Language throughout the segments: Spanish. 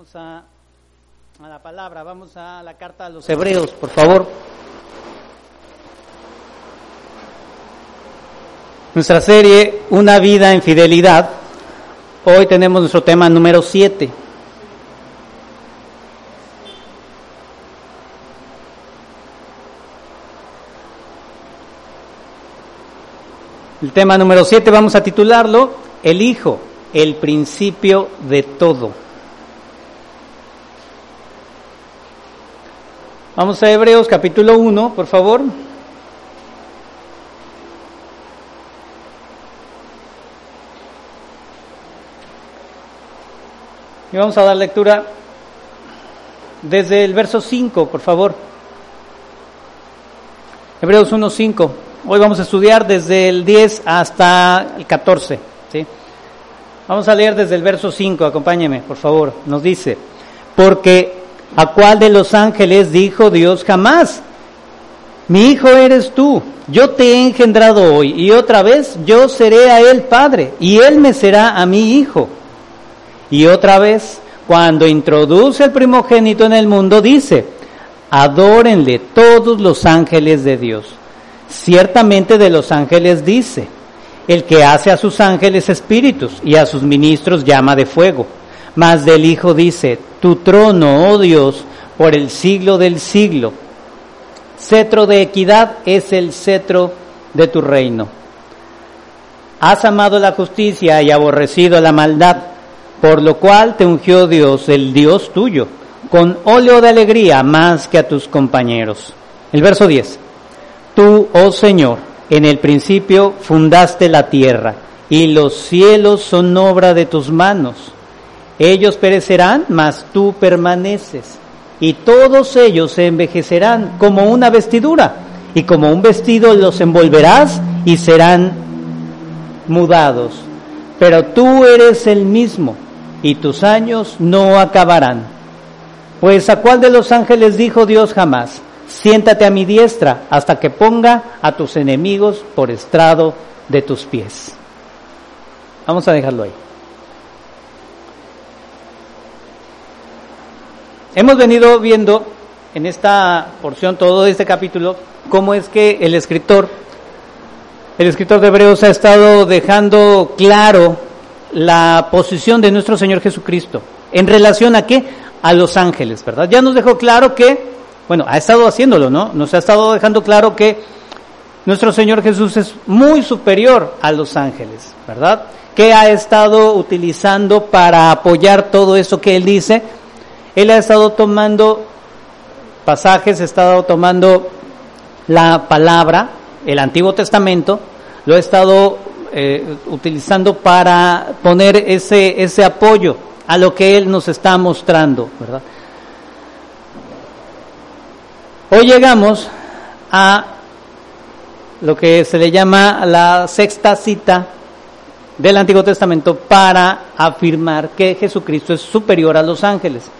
Vamos a, a la palabra, vamos a la carta a los hebreos, por favor. Nuestra serie, Una vida en fidelidad. Hoy tenemos nuestro tema número 7. El tema número 7 vamos a titularlo El Hijo, el principio de todo. Vamos a Hebreos capítulo 1, por favor. Y vamos a dar lectura desde el verso 5, por favor. Hebreos 1, 5. Hoy vamos a estudiar desde el 10 hasta el 14. ¿sí? Vamos a leer desde el verso 5, acompáñeme, por favor. Nos dice, porque ¿a cuál de los ángeles dijo Dios jamás? Mi hijo eres tú, yo te he engendrado hoy y otra vez yo seré a él padre y él me será a mi hijo. Y otra vez, cuando introduce el primogénito en el mundo, dice, adórenle todos los ángeles de Dios. Ciertamente de los ángeles dice, el que hace a sus ángeles espíritus y a sus ministros llama de fuego. Mas del Hijo dice, tu trono, oh Dios, por el siglo del siglo. Cetro de equidad es el cetro de tu reino. Has amado la justicia y aborrecido la maldad por lo cual te ungió Dios, el Dios tuyo, con óleo de alegría más que a tus compañeros. El verso 10. Tú, oh Señor, en el principio fundaste la tierra, y los cielos son obra de tus manos. Ellos perecerán, mas tú permaneces, y todos ellos se envejecerán como una vestidura, y como un vestido los envolverás y serán mudados. Pero tú eres el mismo y tus años no acabarán. Pues a cuál de los ángeles dijo Dios jamás, siéntate a mi diestra hasta que ponga a tus enemigos por estrado de tus pies. Vamos a dejarlo ahí. Hemos venido viendo en esta porción, todo este capítulo, cómo es que el escritor, el escritor de Hebreos ha estado dejando claro la posición de nuestro Señor Jesucristo. ¿En relación a qué? A los ángeles, ¿verdad? Ya nos dejó claro que, bueno, ha estado haciéndolo, ¿no? Nos ha estado dejando claro que nuestro Señor Jesús es muy superior a los ángeles, ¿verdad? ¿Qué ha estado utilizando para apoyar todo eso que Él dice? Él ha estado tomando pasajes, ha estado tomando la palabra, el Antiguo Testamento, lo ha estado eh, utilizando para poner ese, ese apoyo a lo que Él nos está mostrando, ¿verdad? Hoy llegamos a lo que se le llama la sexta cita del Antiguo Testamento para afirmar que Jesucristo es superior a los ángeles.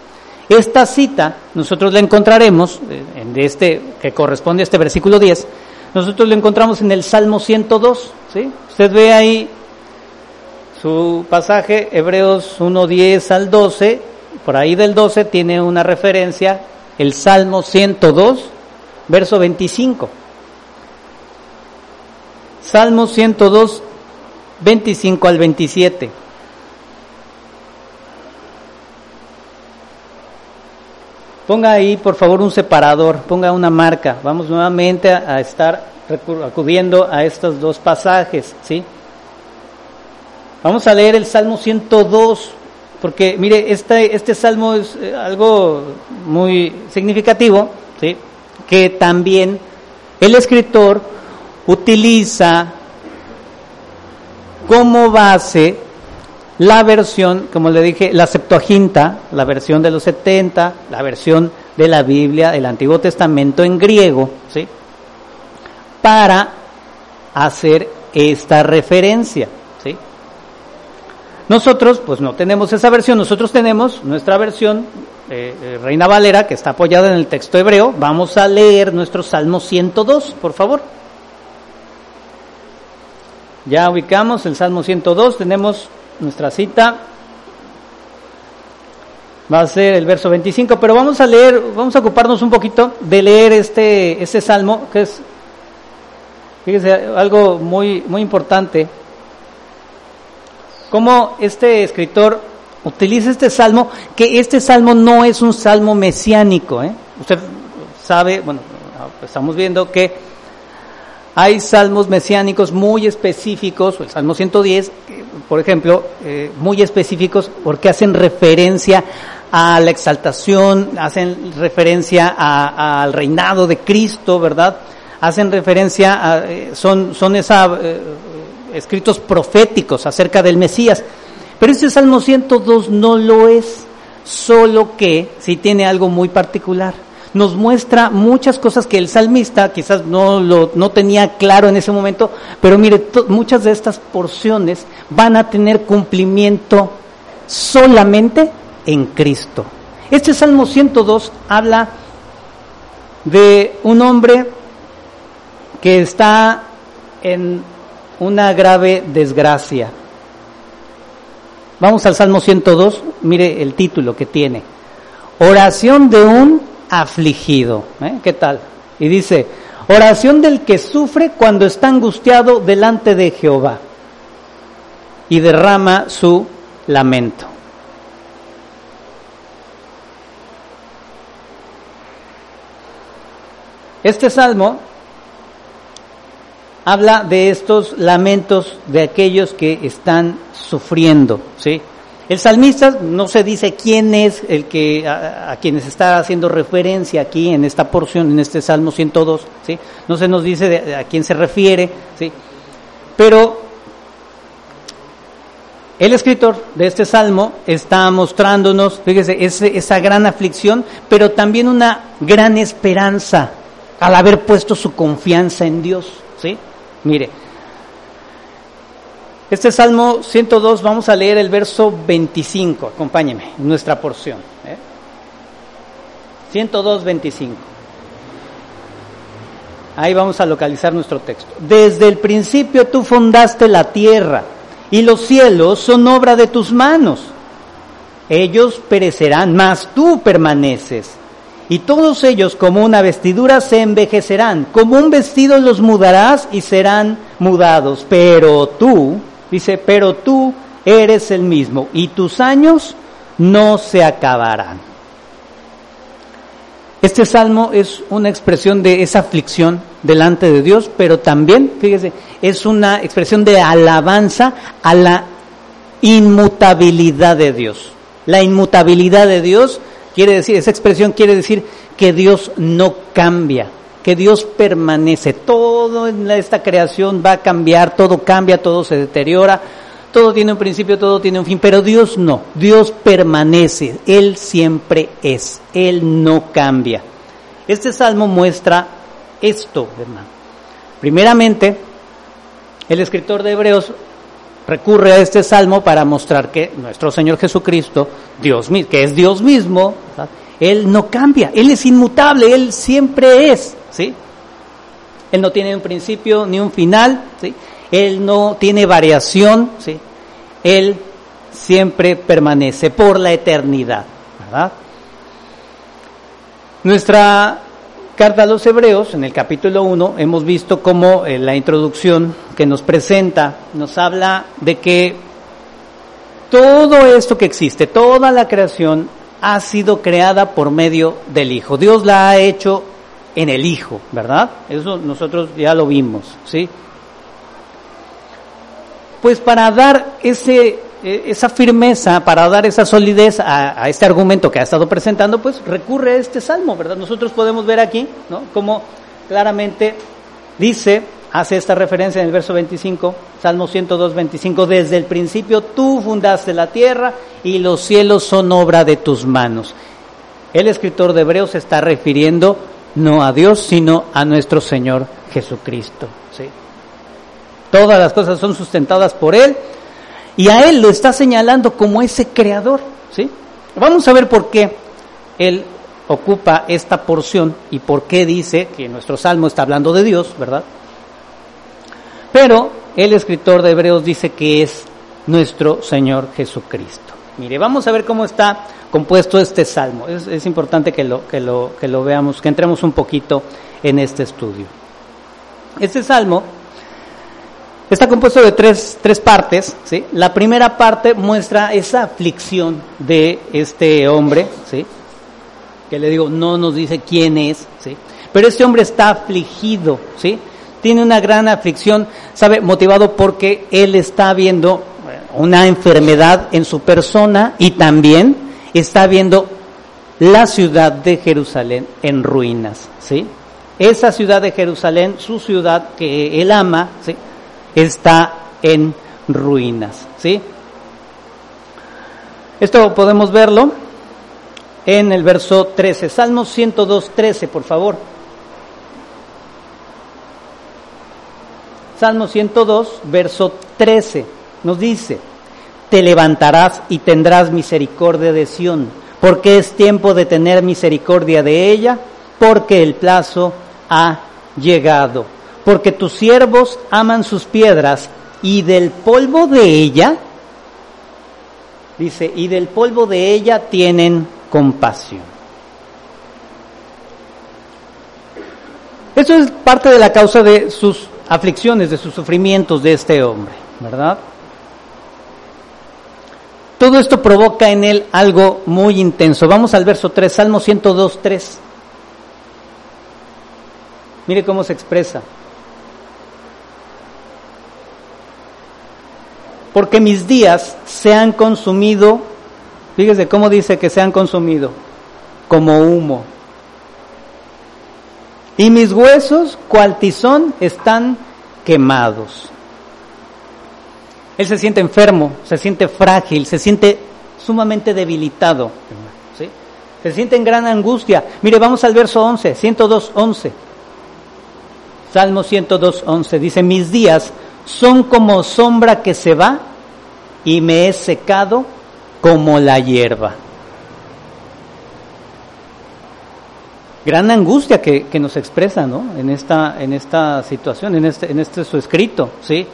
Esta cita nosotros la encontraremos eh, en este que corresponde a este versículo 10 nosotros lo encontramos en el Salmo 102, ¿sí? Usted ve ahí su pasaje, Hebreos 1, 10 al 12, por ahí del 12 tiene una referencia, el Salmo 102, verso 25. Salmo 102, 25 al 27. Ponga ahí, por favor, un separador, ponga una marca. Vamos nuevamente a, estar acudiendo a estos dos pasajes, ¿sí? Vamos a leer el Salmo 102, porque mire, este, este salmo es eh, algo muy significativo, ¿sí? Que también el escritor utiliza como base la versión, como le dije, la Septuaginta, la versión de los 70, la versión de la Biblia, el Antiguo Testamento en griego, ¿sí? Para hacer esta referencia, ¿sí? Nosotros, pues no tenemos esa versión, nosotros tenemos nuestra versión, eh, eh, Reina Valera, que está apoyada en el texto hebreo. Vamos a leer nuestro Salmo 102, por favor. Ya ubicamos el Salmo 102, tenemos nuestra cita. va a ser el verso 25, pero vamos a leer, vamos a ocuparnos un poquito de leer este, este salmo, que es, fíjese, algo muy, muy importante, cómo este escritor utiliza este salmo, que este salmo no es un salmo mesiánico, ¿eh? usted sabe, bueno, estamos viendo que hay salmos mesiánicos muy específicos, el Salmo 110, por ejemplo, eh, muy específicos porque hacen referencia a la exaltación, hacen referencia al reinado de Cristo, ¿verdad? Hacen referencia a, eh, son, son esa, eh, escritos proféticos acerca del Mesías. Pero este Salmo 102 no lo es, solo que sí tiene algo muy particular. Nos muestra muchas cosas que el salmista quizás no lo no tenía claro en ese momento, pero mire, muchas de estas porciones van a tener cumplimiento solamente en Cristo. Este Salmo 102 habla de un hombre que está en una grave desgracia. Vamos al Salmo 102, mire el título que tiene. Oración de un afligido. ¿eh? ¿Qué tal? Y dice, oración del que sufre cuando está angustiado delante de Jehová y derrama su lamento. Este salmo habla de estos lamentos de aquellos que están sufriendo, ¿sí? El salmista no se dice quién es el que a, quienes está haciendo referencia aquí en esta porción, en este Salmo 102, ¿sí? No se nos dice a quién se refiere, ¿sí? Pero el escritor de este salmo está mostrándonos, fíjese, esa gran aflicción, pero también una gran esperanza al haber puesto su confianza en Dios, ¿sí? Mire, este Salmo 102 vamos a leer el verso 25, acompáñeme, nuestra porción. ¿eh? 102, 25. Ahí vamos a localizar nuestro texto. Desde el principio tú fundaste la tierra y los cielos son obra de tus manos. Ellos perecerán, mas tú permaneces y todos ellos como una vestidura se envejecerán, como un vestido los mudarás y serán mudados, pero tú, dice, pero tú eres el mismo y tus años no se acabarán. Este salmo es una expresión de esa aflicción delante de Dios, pero también, fíjese, es una expresión de alabanza a la inmutabilidad de Dios. La inmutabilidad de Dios Quiere decir, esa expresión quiere decir que Dios no cambia, que Dios permanece. Todo en esta creación va a cambiar, todo cambia, todo se deteriora, todo tiene un principio, todo tiene un fin, pero Dios no, Dios permanece, Él siempre es, Él no cambia. Este salmo muestra esto, hermano. Primeramente, el escritor de Hebreos recurre a este salmo para mostrar que nuestro Señor Jesucristo, Dios que es Dios mismo, Él no cambia, Él es inmutable, Él siempre es, Él no tiene un principio ni un final. Él no tiene variación. Él siempre permanece por la eternidad. Nuestra carta a los Hebreos, en el capítulo 1, hemos visto cómo en la introducción que nos presenta nos habla de que todo esto que existe, toda la creación, ha sido creada por medio del Hijo. Dios la ha hecho en el Hijo, ¿verdad? Eso nosotros ya lo vimos, ¿sí? Pues para dar ese eh, esa firmeza, para dar esa solidez a, este argumento que ha estado presentando, pues recurre a este salmo, ¿verdad? Nosotros podemos ver aquí, ¿no? Como claramente dice, hace esta referencia en el verso 25, Salmo 102, 25, desde el principio tú fundaste la tierra y los cielos son obra de tus manos. El escritor de Hebreos está refiriendo no a Dios, sino a nuestro Señor Jesucristo. ¿sí? Todas las cosas son sustentadas por Él y a él lo está señalando como ese creador, ¿sí? Vamos a ver por qué él ocupa esta porción y por qué dice que nuestro salmo está hablando de Dios, ¿verdad? Pero el escritor de Hebreos dice que es nuestro Señor Jesucristo. Mire, vamos a ver cómo está compuesto este salmo. Es, importante que lo, que, lo, que lo veamos, que entremos un poquito en este estudio. Este salmo está compuesto de tres, tres partes. ¿sí? La primera parte muestra esa aflicción de este hombre, ¿sí? que le digo, no nos dice quién es, ¿sí? pero este hombre está afligido, ¿sí? tiene una gran aflicción, sabe, motivado porque él está viendo una enfermedad en su persona y también está viendo la ciudad de Jerusalén en ruinas, ¿sí? Esa ciudad de Jerusalén, su ciudad que él ama, ¿sí? está en ruinas, ¿sí? Esto podemos verlo en el verso 13, Salmo 102, 13, por favor. Salmo 102, verso 13, nos dice, te levantarás y tendrás misericordia de Sión, porque es tiempo de tener misericordia de ella, porque el plazo ha llegado. Porque tus siervos aman sus piedras y del polvo de ella, dice, y del polvo de ella tienen compasión. Eso es parte de la causa de sus aflicciones, de sus sufrimientos de este hombre, ¿verdad? Todo esto provoca en él algo muy intenso. Vamos al verso 3, Salmo 102, 3. Mire cómo se expresa. Porque mis días se han consumido, fíjese cómo dice que se han consumido, como humo y mis huesos, cual tizón, están quemados. Él se siente enfermo, se siente frágil, se siente sumamente debilitado. ¿sí? Se siente en gran angustia. Mire, vamos al verso 11, 102, 11. Salmo 102, 11. Dice, mis días son como sombra que se va y me he secado como la hierba. gran angustia que, nos expresa ¿no? en, esta, en esta situación, en este, en este su escrito. ¿sí?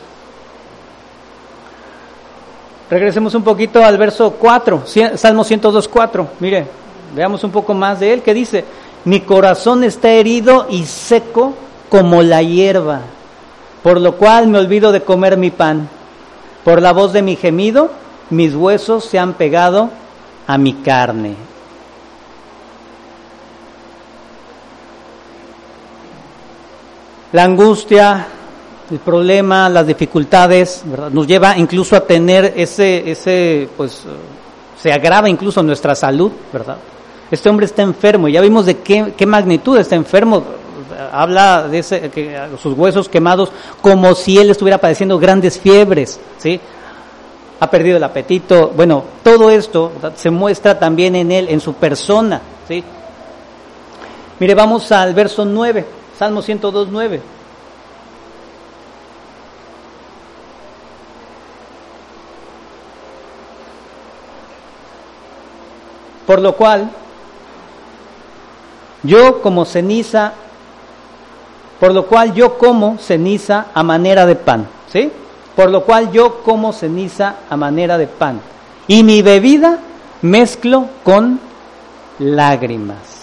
Regresemos un poquito al verso 4, Salmo 102, 4. Mire, veamos un poco más de él, que dice, mi corazón está herido y seco como la hierba, por lo cual me olvido de comer mi pan. Por la voz de mi gemido, mis huesos se han pegado a mi carne. La angustia, el problema, las dificultades, ¿verdad? nos lleva incluso a tener ese, ese, pues, se agrava incluso nuestra salud, ¿verdad? Este hombre está enfermo, ya vimos de qué, qué magnitud está enfermo, habla de ese, que, sus huesos quemados como si él estuviera padeciendo grandes fiebres, ¿sí? Ha perdido el apetito, bueno, todo esto se muestra también en él, en su persona, ¿sí? Mire, vamos al verso 9. Salmo 102, 9. Por lo cual, yo como ceniza, por lo cual yo como ceniza a manera de pan, ¿sí? Por lo cual yo como ceniza a manera de pan. Y mi bebida mezclo con lágrimas.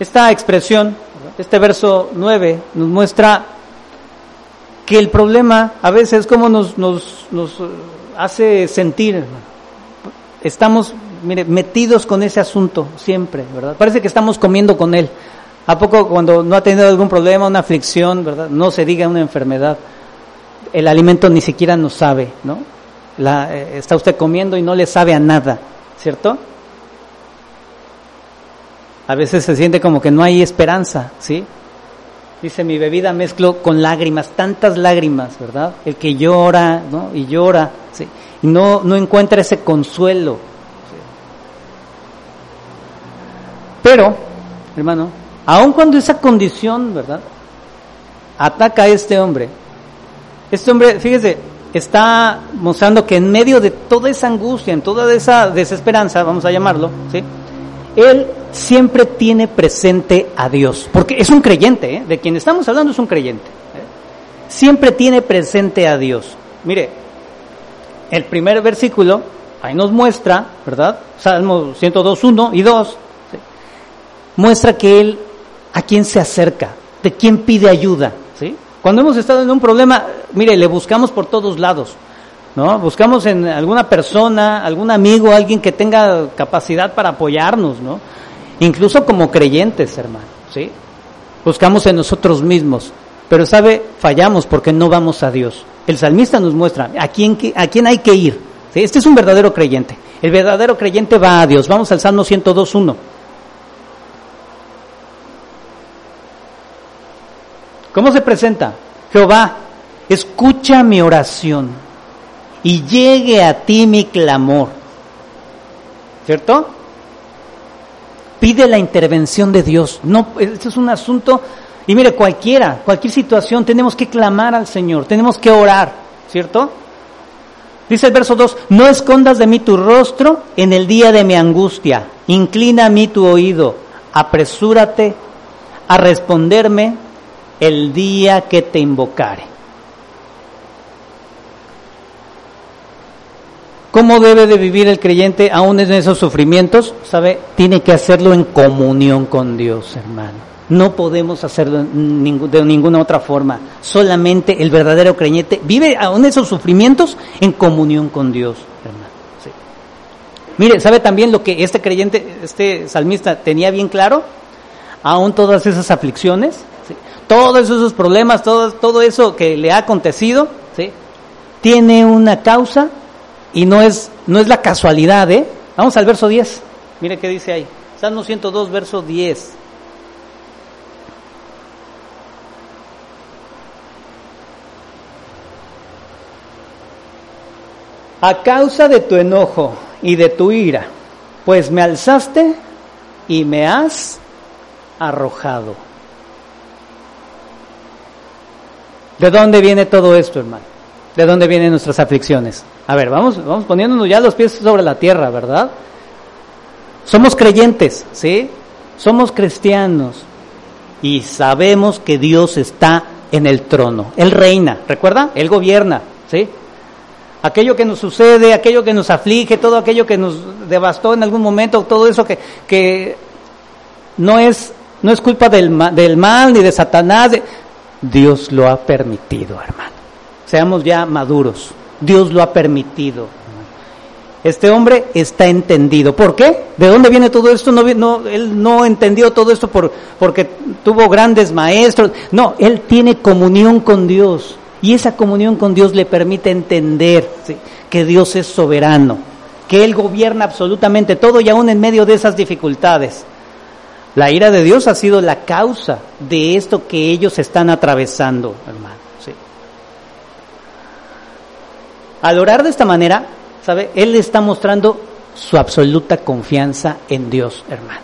Esta expresión, este verso 9, nos muestra que el problema a veces es como nos, nos, nos hace sentir. Estamos mire, metidos con ese asunto siempre, ¿verdad? Parece que estamos comiendo con él. ¿A poco cuando no ha tenido algún problema, una aflicción, ¿verdad? No se diga una enfermedad, el alimento ni siquiera nos sabe, ¿no? La, eh, está usted comiendo y no le sabe a nada, ¿cierto? A veces se siente como que no hay esperanza, ¿sí? Dice, mi bebida mezclo con lágrimas, tantas lágrimas, ¿verdad? El que llora, ¿no? Y llora, ¿sí? Y no, no encuentra ese consuelo. Pero, hermano, aun cuando esa condición, ¿verdad? Ataca a este hombre, este hombre, fíjese, está mostrando que en medio de toda esa angustia, en toda esa desesperanza, vamos a llamarlo, ¿sí? Él siempre tiene presente a Dios, porque es un creyente, ¿eh? de quien estamos hablando es un creyente. siempre tiene presente a Dios. Mire, el primer versículo ahí nos muestra, ¿verdad? Salmo 102, 1 y 2, muestra que Él a quién se acerca, de quién pide ayuda, ¿sí? Cuando hemos estado en un problema, mire, le buscamos por todos lados, ¿no? Buscamos en alguna persona, algún amigo, alguien que tenga capacidad para apoyarnos, ¿no? Incluso como creyentes, hermano, ¿sí? Buscamos en nosotros mismos, pero sabe, fallamos porque no vamos a Dios. El salmista nos muestra a quién, a quién hay que ir. Este es un verdadero creyente. El verdadero creyente va a Dios. Vamos al Salmo 102.1. ¿Cómo se presenta? Jehová, escucha mi oración y llegue a ti mi clamor. ¿Cierto? Pide la intervención de Dios. No, es un asunto, y mire, cualquiera, cualquier situación, tenemos que clamar al Señor, tenemos que orar, ¿cierto? Dice el verso 2, no escondas de mí tu rostro en el día de mi angustia, inclina a mí tu oído, apresúrate a responderme el día que te invocare. ¿Cómo debe de vivir el creyente aún en esos sufrimientos? ¿Sabe? Tiene que hacerlo en comunión con Dios, hermano. No podemos hacerlo de ninguna otra forma. Solamente el verdadero creyente vive aún esos sufrimientos en comunión con Dios, hermano. Mire, ¿sabe también lo que este creyente, este salmista tenía bien claro? Aún todas esas aflicciones, todos esos problemas, todo, todo eso que le ha acontecido, ¿sí? tiene una causa y no es, no es la casualidad, ¿eh? Vamos al verso 10. Mire qué dice ahí. Salmo 102, verso 10. A causa de tu enojo y de tu ira, pues me alzaste y me has arrojado. ¿De dónde viene todo esto, hermano? ¿De dónde vienen nuestras aflicciones? A ver, vamos, vamos poniéndonos ya los pies sobre la tierra, ¿verdad? Somos creyentes, ¿sí? Somos cristianos y sabemos que Dios está en el trono. Él reina, ¿recuerda? Él gobierna, ¿sí? Aquello que nos sucede, aquello que nos aflige, todo aquello que nos devastó en algún momento, todo eso que, que no, es, no es culpa del, del mal ni de Satanás, Dios lo ha permitido, hermano. Seamos ya maduros. Dios lo ha permitido. Este hombre está entendido. ¿Por qué? ¿De dónde viene todo esto? No, él no entendió todo esto por, porque tuvo grandes maestros. No, él tiene comunión con Dios. Y esa comunión con Dios le permite entender que Dios es soberano, que Él gobierna absolutamente todo y aún en medio de esas dificultades. La ira de Dios ha sido la causa de esto que ellos están atravesando, hermano. Al orar de esta manera, ¿sabe? Él está mostrando su absoluta confianza en Dios, hermano.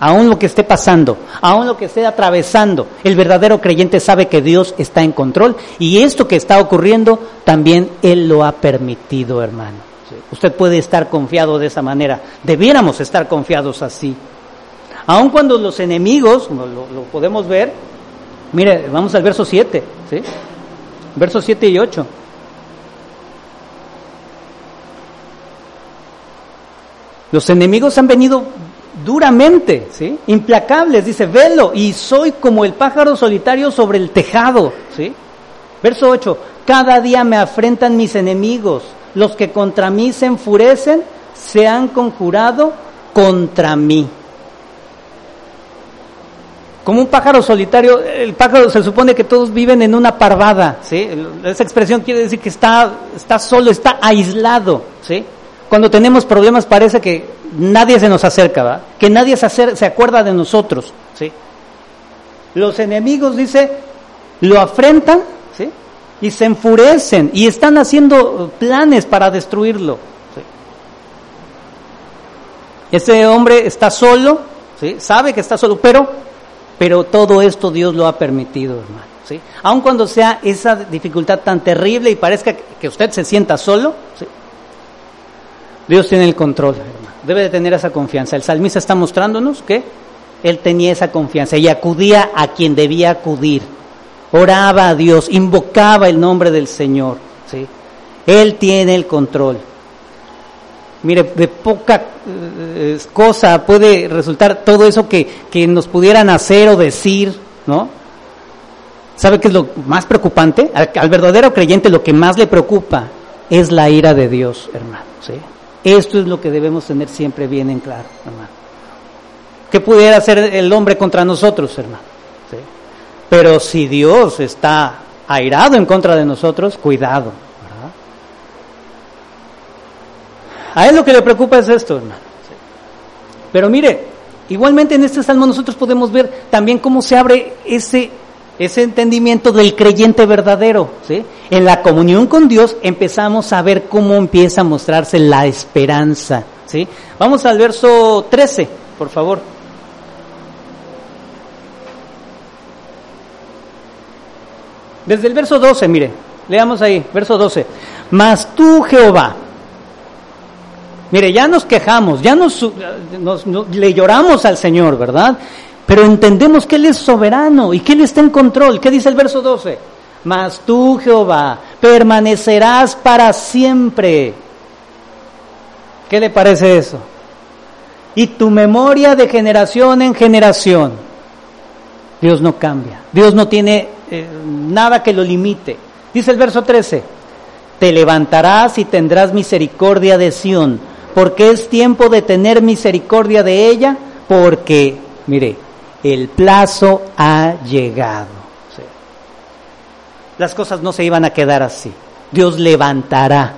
Aún lo que esté pasando, aún lo que esté atravesando, el verdadero creyente sabe que Dios está en control y esto que está ocurriendo también Él lo ha permitido, hermano. Usted puede estar confiado de esa manera. Debiéramos estar confiados así. Aun cuando los enemigos, lo, lo podemos ver, mire, vamos al verso 7, ¿sí? Versos 7 y 8. Los enemigos han venido duramente, ¿sí? Implacables, dice, velo, y soy como el pájaro solitario sobre el tejado, ¿sí? Verso 8, cada día me afrentan mis enemigos, los que contra mí se enfurecen, se han conjurado contra mí. Como un pájaro solitario, el pájaro se supone que todos viven en una parvada, ¿sí? Esa expresión quiere decir que está, está solo, está aislado, ¿sí? Cuando tenemos problemas parece que nadie se nos acerca, ¿va? Que nadie se, se acuerda de nosotros, ¿sí? Los enemigos, dice, lo afrentan, ¿sí? Y se enfurecen y están haciendo planes para destruirlo. ¿sí? Ese hombre está solo, ¿sí? Sabe que está solo, pero pero todo esto Dios lo ha permitido, hermano. ¿sí? Aun cuando sea esa dificultad tan terrible y parezca que usted se sienta solo, ¿sí? Dios tiene el control, hermano. Debe de tener esa confianza. El salmista está mostrándonos que él tenía esa confianza y acudía a quien debía acudir. oraba a Dios, invocaba el nombre del Señor. ¿sí? Él tiene el control. Mire, de poca eh, cosa puede resultar todo eso que, que nos pudieran hacer o decir, ¿no? ¿Sabe qué es lo más preocupante? Al, verdadero creyente lo que más le preocupa es la ira de Dios, hermano. ¿sí? Esto es lo que debemos tener siempre bien en claro, hermano. ¿Qué pudiera hacer el hombre contra nosotros, hermano? Pero si Dios está airado en contra de nosotros, cuidado. A él lo que le preocupa es esto, hermano. Pero mire, igualmente en este salmo nosotros podemos ver también cómo se abre ese, ese entendimiento del creyente verdadero. ¿sí? En la comunión con Dios empezamos a ver cómo empieza a mostrarse la esperanza. ¿sí? Vamos al verso 13, por favor. Desde el verso 12, mire, leamos ahí, verso 12. Mas tú, Jehová, Mire, ya nos quejamos, ya nos, le lloramos al Señor, ¿verdad? Pero entendemos que Él es soberano y que Él está en control. ¿Qué dice el verso 12? Mas tú, Jehová, permanecerás para siempre. ¿Qué le parece eso? Y tu memoria de generación en generación. Dios no cambia. Dios no tiene eh, nada que lo limite. Dice el verso 13, te levantarás y tendrás misericordia de Sión porque es tiempo de tener misericordia de ella, porque, mire, el plazo ha llegado. Las cosas no se iban a quedar así. Dios levantará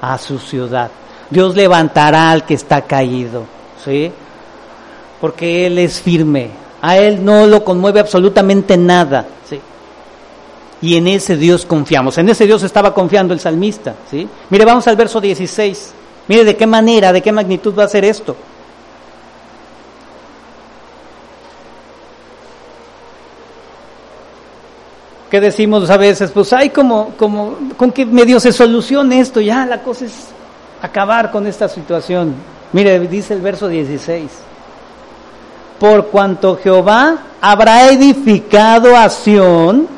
a su ciudad. Dios levantará al que está caído, ¿sí? Porque Él es firme. A Él no lo conmueve absolutamente nada, ¿sí? Y en ese Dios confiamos. En ese Dios estaba confiando el salmista, ¿sí? Mire, vamos al verso 16. Mire de qué manera, de qué magnitud va a ser esto. ¿Qué decimos a veces? Pues hay como, como, con qué medio se solucione esto, ya la cosa es acabar con esta situación. Mire, dice el verso 16. Por cuanto Jehová habrá edificado a Sión,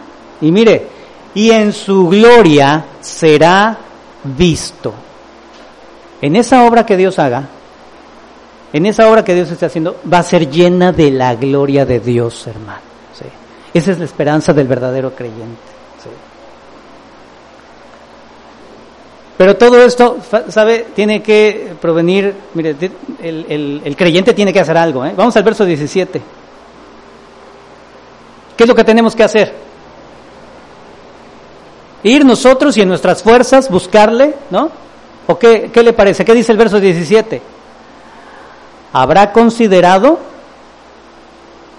y mire, y en su gloria será visto en esa obra que Dios haga, en esa obra que Dios está haciendo, va a ser llena de la gloria de Dios, hermano. Esa es la esperanza del verdadero creyente. Pero todo esto, ¿sabe? Tiene que provenir, mire, el, creyente tiene que hacer algo. ¿eh? Vamos al verso 17. ¿Qué es lo que tenemos que hacer? Ir nosotros y en nuestras fuerzas buscarle, ¿no? ¿O qué, le parece? ¿Qué dice el verso 17? Habrá considerado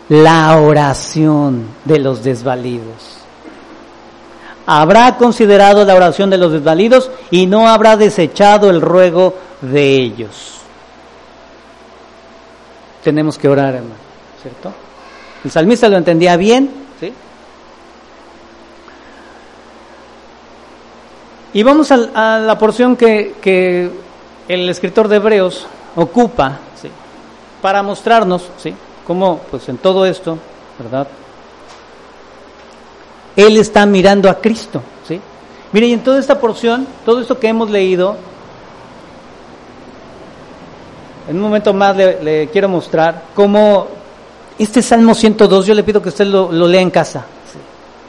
la oración de los desvalidos. Habrá considerado la oración de los desvalidos y no habrá desechado el ruego de ellos. Tenemos que orar, hermano, ¿cierto? El salmista lo entendía bien, ¿sí? Y vamos a, la porción que, el escritor de Hebreos ocupa para mostrarnos ¿sí? Cómo pues en todo esto, ¿verdad? Él está mirando a Cristo. ¿sí? Mire, y en toda esta porción, todo esto que hemos leído, en un momento más le, quiero mostrar cómo este Salmo 102, yo le pido que usted lo, lea en casa.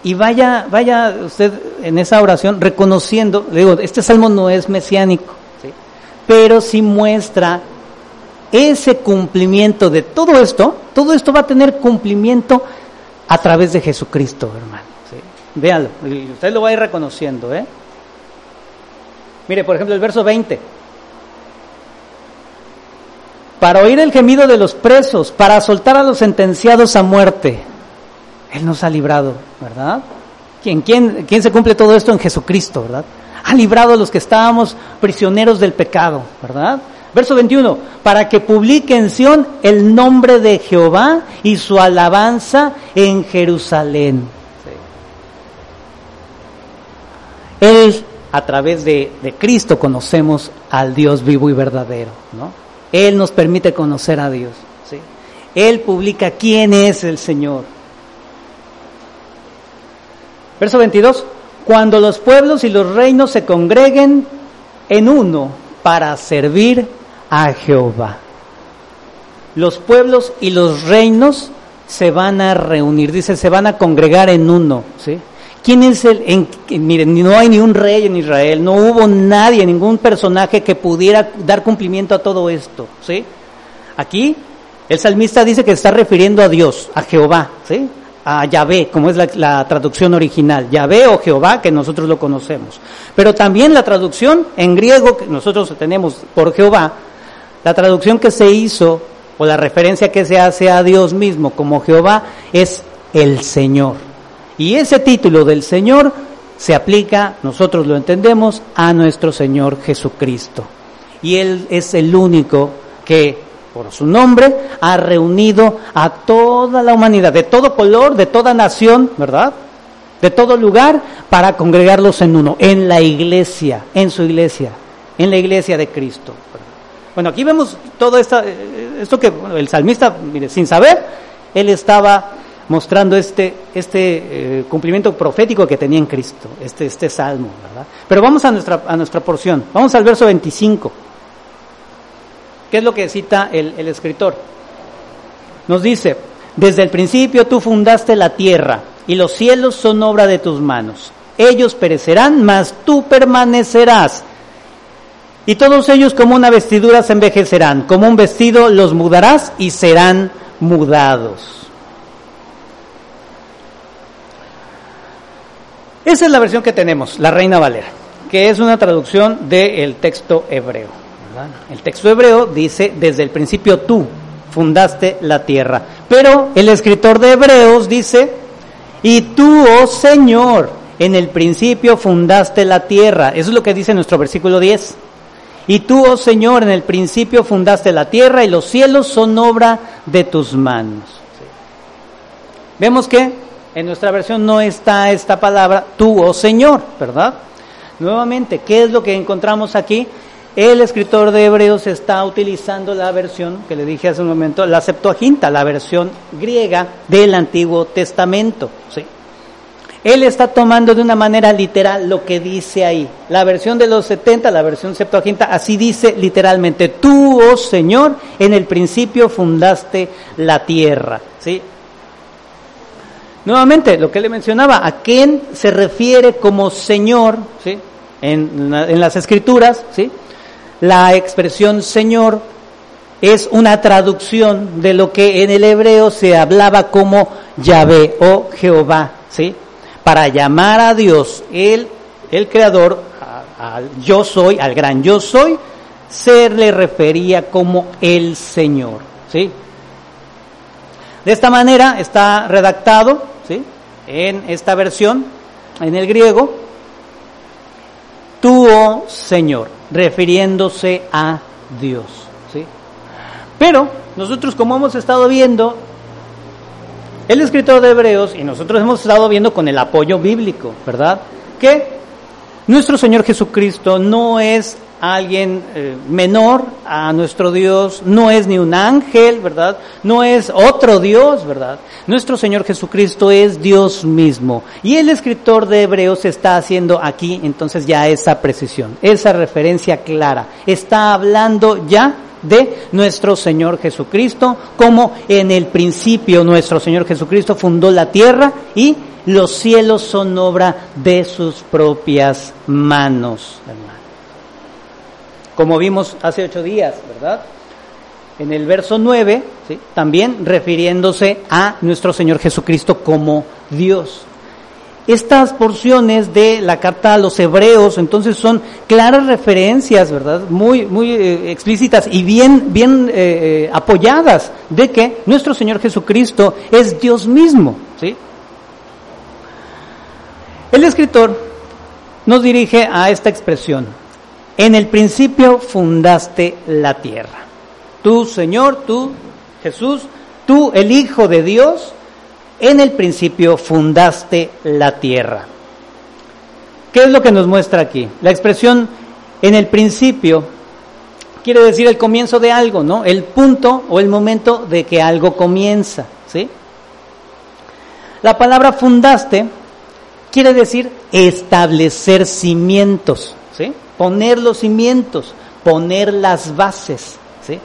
Y vaya, vaya usted en esa oración reconociendo, le digo, este salmo no es mesiánico, pero sí muestra ese cumplimiento de todo esto, todo esto va a tener cumplimiento a través de Jesucristo, hermano. Véalo, y usted lo va a ir reconociendo. ¿eh? Mire, por ejemplo, el verso 20. Para oír el gemido de los presos, para soltar a los sentenciados a muerte. Él nos ha librado, ¿verdad? ¿Quién, quién, quién se cumple todo esto en Jesucristo, verdad? Ha librado a los que estábamos prisioneros del pecado, ¿verdad? Verso 21, para que publique en Sión el nombre de Jehová y su alabanza en Jerusalén. Él, a través de, Cristo, conocemos al Dios vivo y verdadero, ¿no? Él nos permite conocer a Dios, ¿sí? Él publica quién es el Señor. Verso 22, cuando los pueblos y los reinos se congreguen en uno para servir a Jehová. Los pueblos y los reinos se van a reunir, dice, se van a congregar en uno, ¿sí? ¿Quién es el? En, miren, no hay ni un rey en Israel, no hubo nadie, ningún personaje que pudiera dar cumplimiento a todo esto, ¿sí? Aquí el salmista dice que está refiriendo a Dios, a Jehová, ¿sí? A Yahvé, como es la, la traducción original, Yahvé o Jehová, que nosotros lo conocemos. Pero también la traducción en griego que nosotros tenemos por Jehová, la traducción que se hizo o la referencia que se hace a Dios mismo como Jehová es el Señor. Y ese título del Señor se aplica, nosotros lo entendemos, a nuestro Señor Jesucristo. Y Él es el único que, por su nombre, ha reunido a toda la humanidad, de todo color, de toda nación, ¿verdad? De todo lugar, para congregarlos en uno, en la iglesia, en su iglesia, en la iglesia de Cristo. Bueno, aquí vemos todo esto, eh, esto que el salmista, mire, sin saber, él estaba mostrando este, este eh, cumplimiento profético que tenía en Cristo, este, este salmo, ¿verdad? Pero vamos a nuestra, a nuestra porción, vamos al verso 25. ¿Qué es lo que cita el, el escritor? Nos dice, desde el principio tú fundaste la tierra y los cielos son obra de tus manos. Ellos perecerán, mas tú permanecerás. Y todos ellos como una vestidura se envejecerán, como un vestido los mudarás y serán mudados. Esa es la versión que tenemos, la Reina Valera, que es una traducción del texto hebreo. El texto hebreo dice, desde el principio tú fundaste la tierra. Pero el escritor de Hebreos dice, y tú, oh Señor, en el principio fundaste la tierra. Eso es lo que dice nuestro versículo 10. Y tú, oh Señor, en el principio fundaste la tierra y los cielos son obra de tus manos. Vemos que en nuestra versión no está esta palabra, tú, oh Señor, ¿verdad? Nuevamente, ¿qué es lo que encontramos aquí? El escritor de Hebreos está utilizando la versión que le dije hace un momento, la Septuaginta, la versión griega del Antiguo Testamento. ¿sí? Él está tomando de una manera literal lo que dice ahí. La versión de los 70, la versión Septuaginta, así dice literalmente, tú, oh Señor, en el principio fundaste la tierra. ¿sí? Nuevamente, lo que le mencionaba, ¿a quién se refiere como Señor? ¿sí? En, las escrituras, ¿sí? la expresión Señor es una traducción de lo que en el hebreo se hablaba como Yahvé o Jehová, ¿sí? Para llamar a Dios, el, el creador, al yo soy, al gran yo soy, se le refería como el Señor. ¿sí? De esta manera está redactado ¿sí? en esta versión, en el griego, tú, oh Señor, refiriéndose a Dios. ¿sí? Pero nosotros, como hemos estado viendo, el escritor de Hebreos, y nosotros hemos estado viendo con el apoyo bíblico, ¿verdad? Que nuestro Señor Jesucristo no es alguien eh, menor a nuestro Dios, no es ni un ángel, ¿verdad? No es otro Dios, ¿verdad? Nuestro Señor Jesucristo es Dios mismo. Y el escritor de Hebreos está haciendo aquí entonces ya esa precisión, esa referencia clara. Está hablando ya de nuestro Señor Jesucristo, como en el principio nuestro Señor Jesucristo fundó la tierra y los cielos son obra de sus propias manos, como vimos hace ocho días, ¿verdad? En el verso 9, ¿sí? también refiriéndose a nuestro Señor Jesucristo como Dios. Estas porciones de la carta a los hebreos, entonces, son claras referencias, ¿verdad? Muy, muy eh, explícitas y bien, bien eh, eh, apoyadas de que nuestro Señor Jesucristo es Dios mismo, ¿sí? El escritor nos dirige a esta expresión, en el principio fundaste la tierra. Tú, Señor, tú, Jesús, tú, el Hijo de Dios, en el principio fundaste la tierra. ¿Qué es lo que nos muestra aquí? La expresión en el principio quiere decir el comienzo de algo, ¿no? El punto o el momento de que algo comienza, ¿sí? La palabra fundaste quiere decir establecer cimientos, ¿sí? Poner los cimientos, poner las bases, ¿sí?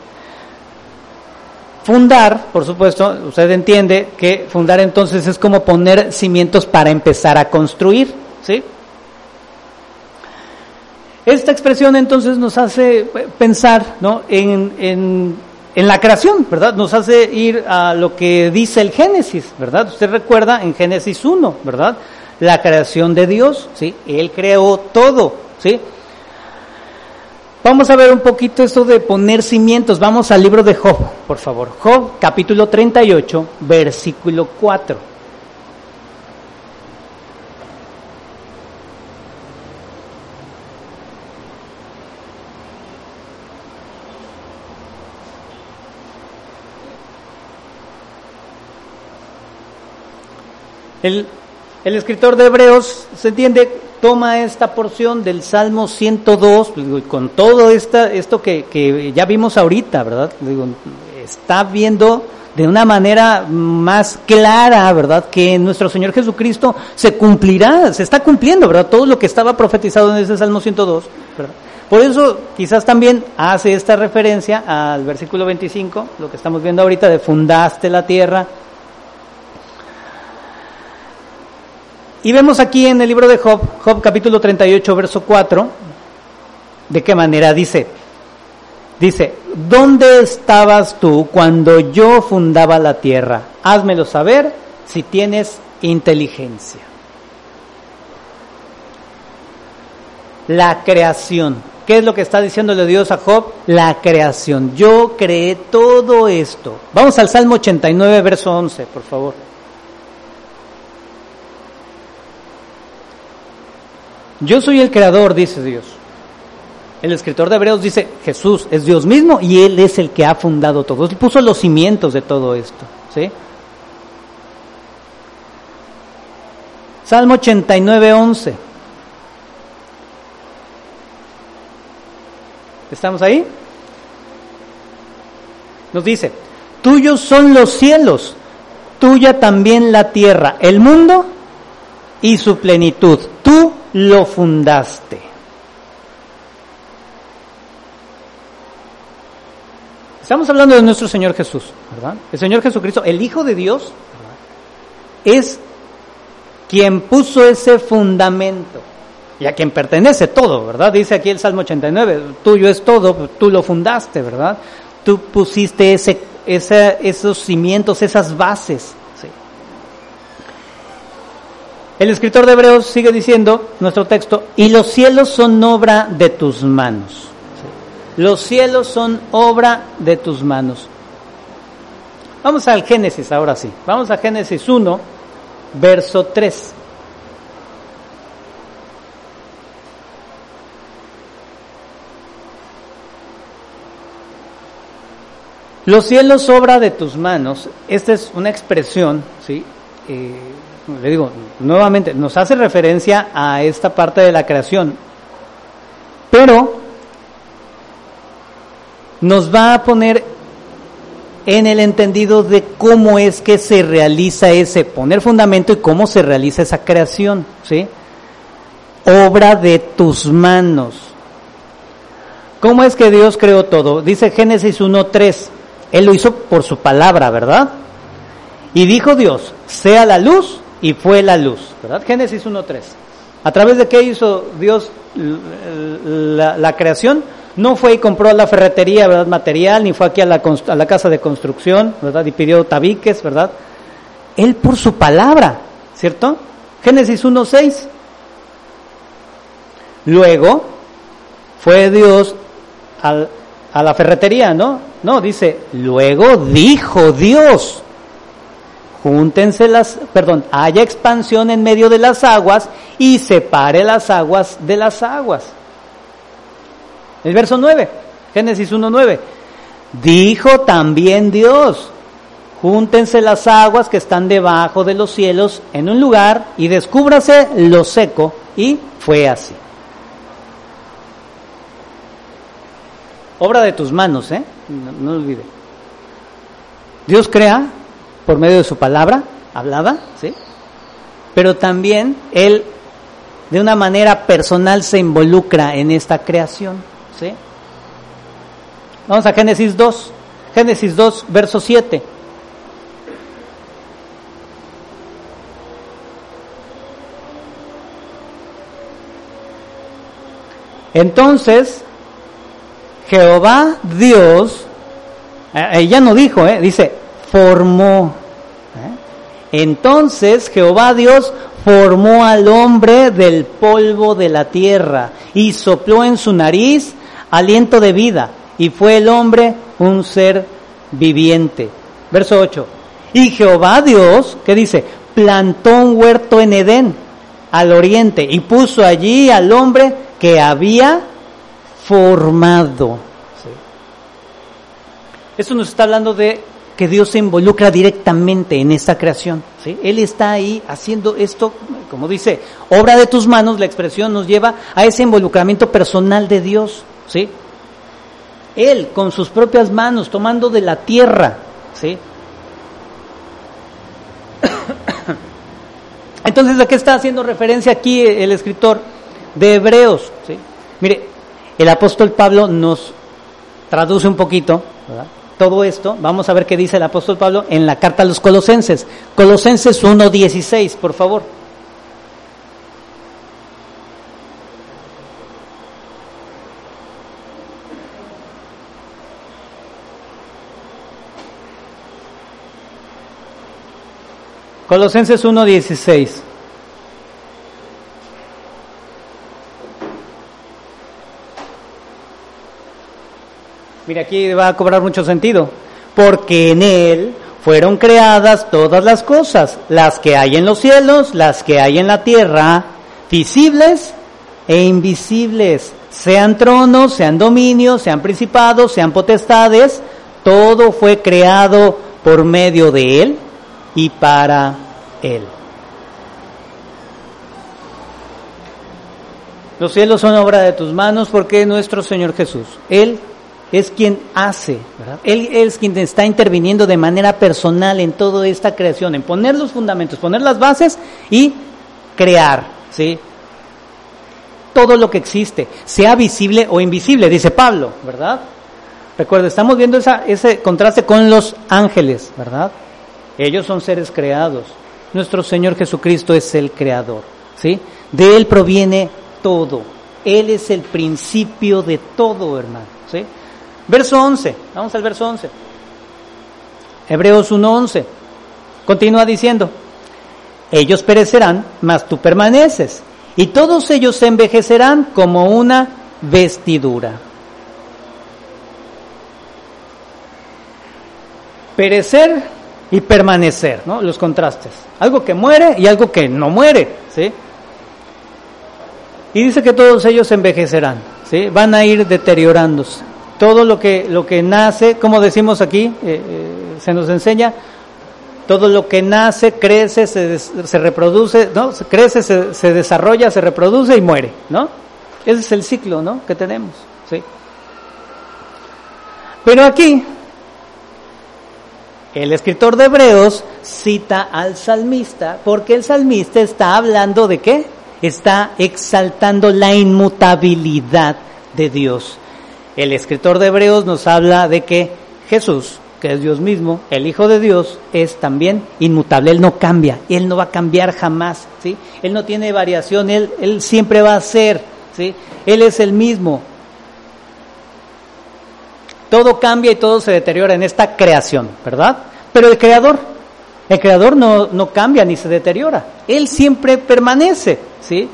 Fundar, por supuesto, usted entiende que fundar entonces es como poner cimientos para empezar a construir, ¿sí? Esta expresión entonces nos hace pensar ¿no? en, en, en, la creación, ¿verdad? Nos hace ir a lo que dice el Génesis, ¿verdad? Usted recuerda en Génesis 1, ¿verdad? La creación de Dios, ¿sí? Él creó todo, ¿sí? Vamos a ver un poquito esto de poner cimientos. Vamos al libro de Job, por favor. Job, capítulo 38, versículo 4. El, el escritor de Hebreos, se entiende, toma esta porción del Salmo 102, pues, con todo esta, esto que, que ya vimos ahorita, ¿verdad? Está viendo de una manera más clara, ¿verdad? Que nuestro Señor Jesucristo se cumplirá, se está cumpliendo, ¿verdad? Todo lo que estaba profetizado en ese Salmo 102, ¿verdad? Por eso quizás también hace esta referencia al versículo 25, lo que estamos viendo ahorita de fundaste la tierra, Y vemos aquí en el libro de Job, Job capítulo 38, verso 4, de qué manera dice, dice, ¿dónde estabas tú cuando yo fundaba la tierra? Házmelo saber si tienes inteligencia. La creación. ¿Qué es lo que está diciéndole Dios a Job? La creación. Yo creé todo esto. Vamos al Salmo 89, verso 11, por favor. Yo soy el creador, dice Dios. El escritor de Hebreos dice, Jesús es Dios mismo y Él es el que ha fundado todo. Él puso los cimientos de todo esto. ¿sí? Salmo 89, 11. ¿Estamos ahí? Nos dice, tuyos son los cielos, tuya también la tierra, el mundo y su plenitud. Tú lo fundaste. Estamos hablando de nuestro Señor Jesús, ¿verdad? El Señor Jesucristo, el Hijo de Dios, es quien puso ese fundamento y a quien pertenece todo, ¿verdad? Dice aquí el Salmo 89, tuyo es todo, tú lo fundaste, ¿verdad? Tú pusiste ese, esos cimientos, esas bases. El escritor de Hebreos sigue diciendo, nuestro texto, y los cielos son obra de tus manos. Los cielos son obra de tus manos. Vamos al Génesis ahora sí. Vamos a Génesis 1, verso 3. Los cielos obra de tus manos. Esta es una expresión, ¿sí? Eh, le digo, nuevamente, nos hace referencia a esta parte de la creación, pero nos va a poner en el entendido de cómo es que se realiza ese poner fundamento y cómo se realiza esa creación, ¿sí? Obra de tus manos. ¿Cómo es que Dios creó todo? Dice Génesis 1.3, Él lo hizo por su palabra, ¿verdad? Y dijo Dios, sea la luz y fue la luz, ¿verdad? Génesis 1.3. ¿A través de qué hizo Dios la, creación? No fue y compró la ferretería, ¿verdad? Material, ni fue aquí a la, a la casa de construcción, ¿verdad? Y pidió tabiques, ¿verdad? Él por su palabra, ¿cierto? Génesis 1.6. Luego fue Dios a la ferretería, ¿no? No, dice, luego dijo Dios júntense las, perdón, haya expansión en medio de las aguas y separe las aguas de las aguas. El verso 9, Génesis 1.9. Dijo también Dios, júntense las aguas que están debajo de los cielos en un lugar y descúbrase lo seco. Y fue así. Obra de tus manos, ¿eh? No, no olvide. Dios crea por medio de su palabra hablada, ¿sí? pero también Él de una manera personal se involucra en esta creación. ¿sí? Vamos a Génesis 2, Génesis 2, verso 7. Entonces, Jehová Dios, ella no dijo, eh, dice, formó. ¿eh? Entonces Jehová Dios formó al hombre del polvo de la tierra y sopló en su nariz aliento de vida y fue el hombre un ser viviente. Verso 8. Y Jehová Dios, ¿qué dice? Plantó un huerto en Edén, al oriente, y puso allí al hombre que había formado. Esto nos está hablando de que Dios se involucra directamente en esta creación. ¿sí? Él está ahí haciendo esto, como dice, obra de tus manos, la expresión nos lleva a ese involucramiento personal de Dios. ¿sí? Él con sus propias manos, tomando de la tierra. ¿sí? Entonces, ¿a qué está haciendo referencia aquí el escritor de Hebreos? ¿sí? Mire, el apóstol Pablo nos traduce un poquito todo esto. Vamos a ver qué dice el apóstol Pablo en la carta a los colosenses. Colosenses 1.16, por favor. Colosenses 1.16. Mira, aquí va a cobrar mucho sentido. Porque en Él fueron creadas todas las cosas, las que hay en los cielos, las que hay en la tierra, visibles e invisibles, sean tronos, sean dominios, sean principados, sean potestades, todo fue creado por medio de Él y para Él. Los cielos son obra de tus manos porque nuestro Señor Jesús, Él es quien hace, ¿verdad? Él es quien está interviniendo de manera personal en toda esta creación, en poner los fundamentos, poner las bases y crear, ¿sí? Todo lo que existe, sea visible o invisible, dice Pablo, ¿verdad? Recuerda, estamos viendo esa, ese contraste con los ángeles, ¿verdad? Ellos son seres creados. Nuestro Señor Jesucristo es el creador, ¿sí? De Él proviene todo. Él es el principio de todo, hermano, ¿sí? Verso 11, vamos al verso 11. Hebreos 1:11. Continúa diciendo, ellos perecerán, mas tú permaneces, y todos ellos se envejecerán como una vestidura. Perecer y permanecer, ¿no? Los contrastes. Algo que muere y algo que no muere, ¿sí? Y dice que todos ellos se envejecerán, ¿sí? Van a ir deteriorándose todo lo que, lo que nace, como decimos aquí, eh, eh, se nos enseña, todo lo que nace, crece, se, se reproduce, ¿no? Crece, se, se, desarrolla, se reproduce y muere, ¿no? Ese es el ciclo, ¿no? Que tenemos, ¿sí? Pero aquí, el escritor de Hebreos cita al salmista, porque el salmista está hablando de qué? Está exaltando la inmutabilidad de Dios. El escritor de Hebreos nos habla de que Jesús, que es Dios mismo, el Hijo de Dios, es también inmutable, Él no cambia, Él no va a cambiar jamás, ¿sí? Él no tiene variación, Él, él siempre va a ser, ¿sí? Él es el mismo. Todo cambia y todo se deteriora en esta creación, ¿verdad? Pero el Creador, el Creador no, no cambia ni se deteriora, Él siempre permanece, ¿sí?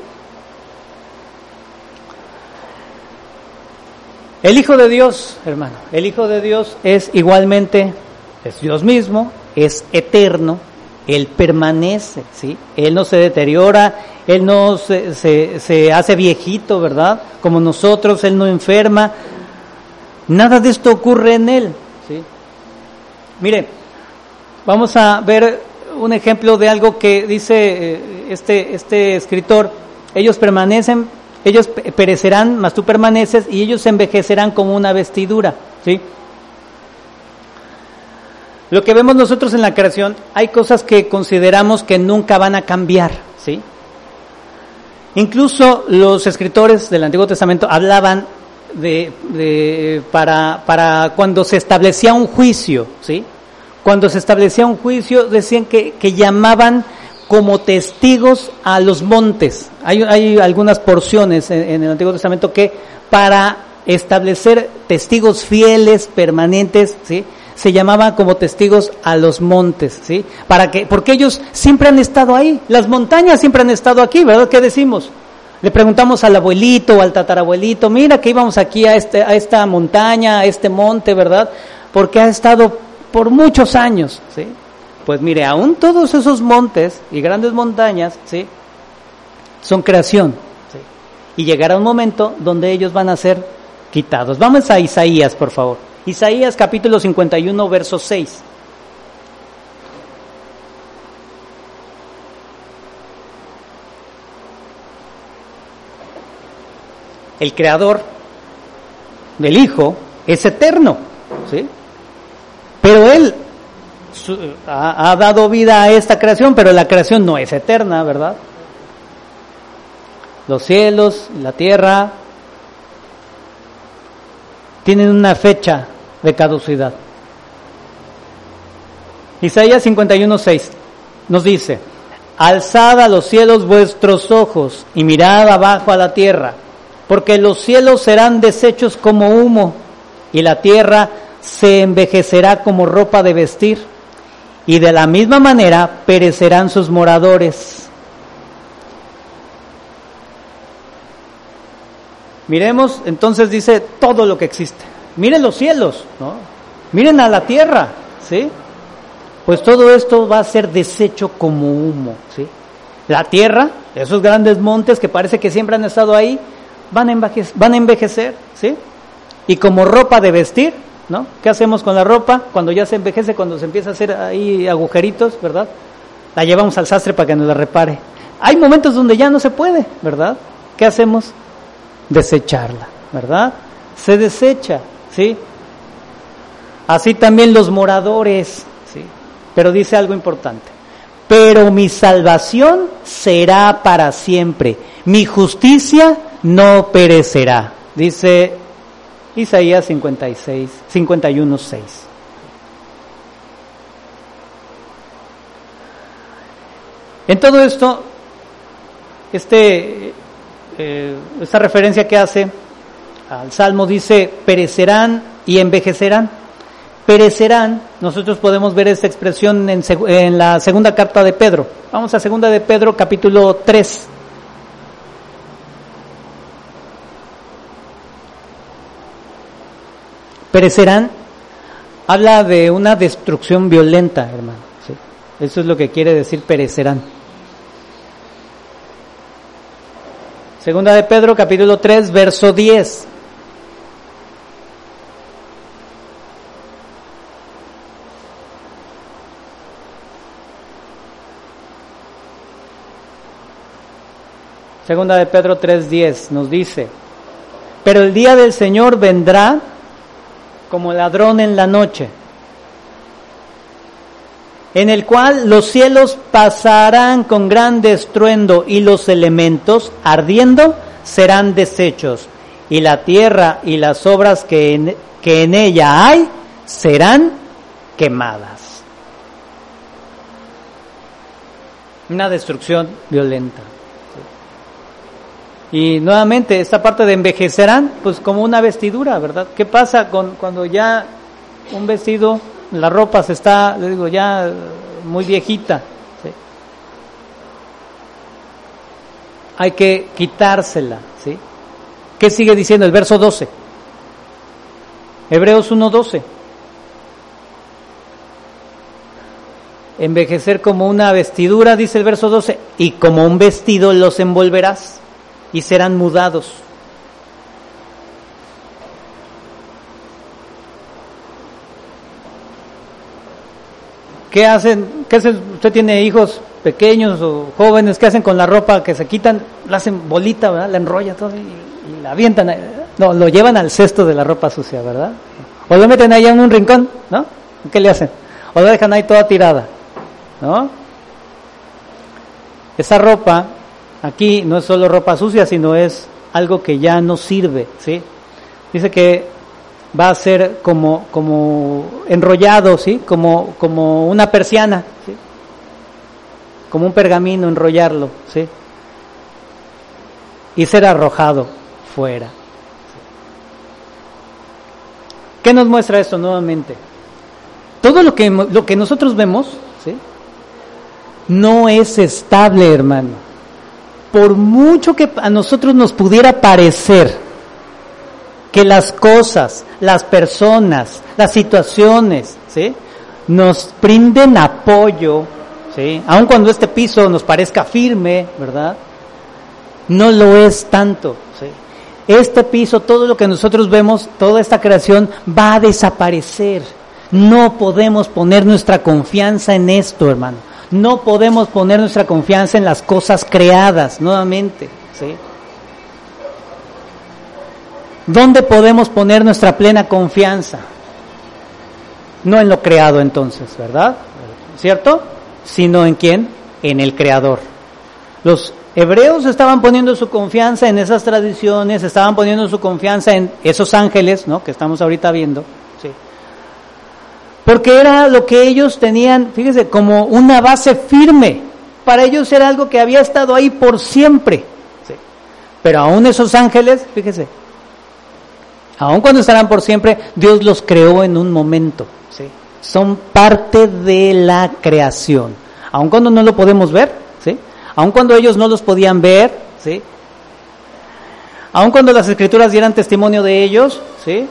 El Hijo de Dios, hermano, el Hijo de Dios es igualmente, es Dios mismo, es eterno, Él permanece, ¿sí? Él no se deteriora, Él no se, se, hace viejito, ¿verdad? Como nosotros, Él no enferma. Nada de esto ocurre en Él, ¿sí? Mire, vamos a ver un ejemplo de algo que dice eh, este, este escritor. Ellos permanecen ellos perecerán, mas tú permaneces, y ellos envejecerán como una vestidura. ¿sí? Lo que vemos nosotros en la creación, hay cosas que consideramos que nunca van a cambiar, ¿sí? Incluso los escritores del Antiguo Testamento hablaban de, para, para cuando se establecía un juicio, ¿sí? Cuando se establecía un juicio decían que, que llamaban como testigos a los montes. Hay, hay algunas porciones en, el Antiguo Testamento que para establecer testigos fieles, permanentes, ¿sí? se llamaban como testigos a los montes, ¿sí? Para que, porque ellos siempre han estado ahí, las montañas siempre han estado aquí, ¿verdad? ¿Qué decimos? Le preguntamos al abuelito o al tatarabuelito, mira que íbamos aquí a, este, a esta montaña, a este monte, ¿verdad? Porque ha estado por muchos años, ¿sí? Pues mire, aún todos esos montes y grandes montañas, ¿sí? Son creación, ¿sí? Y llegará un momento donde ellos van a ser quitados. Vamos a Isaías, por favor. Isaías capítulo 51, verso 6. El creador del Hijo es eterno, ¿sí? Pero Él ha, ha dado vida a esta creación, pero la creación no es eterna, ¿verdad? Los cielos, la tierra, tienen una fecha de caducidad. Isaías 51:6 nos dice, Alzad a los cielos vuestros ojos y mirad abajo a la tierra, porque los cielos serán deshechos como humo y la tierra se envejecerá como ropa de vestir, y de la misma manera perecerán sus moradores. Miremos, entonces dice todo lo que existe. Miren los cielos, ¿no? Miren a la tierra, ¿sí? Pues todo esto va a ser deshecho como humo, ¿sí? La tierra, esos grandes montes que parece que siempre han estado ahí, van a envejecer, van a envejecer ¿sí? Y como ropa de vestir, ¿no? ¿Qué hacemos con la ropa cuando ya se envejece, cuando se empieza a hacer ahí agujeritos, ¿verdad? La llevamos al sastre para que nos la repare. Hay momentos donde ya no se puede, ¿verdad? ¿Qué hacemos? Desecharla, ¿verdad? Se desecha, ¿sí? Así también los moradores, ¿sí? Pero dice algo importante. Pero mi salvación será para siempre. Mi justicia no perecerá. Dice Isaías 56, 51, 6. En todo esto, este, eh, esta referencia que hace al Salmo dice, perecerán y envejecerán. Perecerán, nosotros podemos ver esta expresión en, en la segunda carta de Pedro. Vamos a segunda de Pedro, capítulo 3. Perecerán habla de una destrucción violenta, hermano. Eso es lo que quiere decir perecerán. Segunda de Pedro, capítulo 3, verso 10. Segunda de Pedro 3:10 nos dice, pero el día del Señor vendrá como ladrón en la noche, en el cual los cielos pasarán con gran estruendo y los elementos, ardiendo, serán deshechos, y la tierra y las obras que que en ella hay serán quemadas. Una destrucción violenta. Y nuevamente, esta parte de envejecerán, pues como una vestidura, ¿verdad? ¿Qué pasa con cuando ya un vestido, la ropa se está, le digo, ya muy viejita? Hay que quitársela, ¿sí? ¿Qué sigue diciendo el verso 12? Hebreos 1.12. Envejecer como una vestidura, dice el verso 12, y como un vestido los envolverás y serán mudados. ¿Qué hacen? ¿Qué hacen? Usted tiene hijos pequeños o jóvenes, ¿qué hacen con la ropa que se quitan? La hacen bolita, ¿verdad? La enrolla todo y, la avientan. No, lo llevan al cesto de la ropa sucia, ¿verdad? O lo meten ahí en un rincón, ¿no? ¿Qué le hacen? O lo dejan ahí toda tirada, ¿no? esa ropa aquí no es solo ropa sucia, sino es algo que ya no sirve, ¿sí? Dice que va a ser como, como enrollado, ¿sí? Como, como una persiana, ¿sí? Como un pergamino, enrollarlo, ¿sí? Y ser arrojado fuera. ¿Qué nos muestra esto nuevamente? Todo lo que, lo que nosotros vemos, ¿sí? No es estable, hermano. Por mucho que a nosotros nos pudiera parecer que las cosas, las personas, las situaciones, ¿sí? Nos brinden apoyo, ¿sí? Aun cuando este piso nos parezca firme, ¿verdad? No lo es tanto, ¿sí? Este piso, todo lo que nosotros vemos, toda esta creación va a desaparecer. No podemos poner nuestra confianza en esto, hermano. No podemos poner nuestra confianza en las cosas creadas, nuevamente, ¿sí? ¿Dónde podemos poner nuestra plena confianza? No en lo creado entonces, ¿verdad? ¿Cierto? Sino en quién? En el creador. Los hebreos estaban poniendo su confianza en esas tradiciones, estaban poniendo su confianza en esos ángeles, ¿no? Que estamos ahorita viendo. Porque era lo que ellos tenían, fíjese, como una base firme. Para ellos era algo que había estado ahí por siempre. Sí. Pero aún esos ángeles, fíjese, aun cuando estarán por siempre, Dios los creó en un momento. ¿sí? Son parte de la creación. Aun cuando no lo podemos ver, ¿sí? aun cuando ellos no los podían ver, ¿sí? aun cuando las escrituras dieran testimonio de ellos, ¿sí?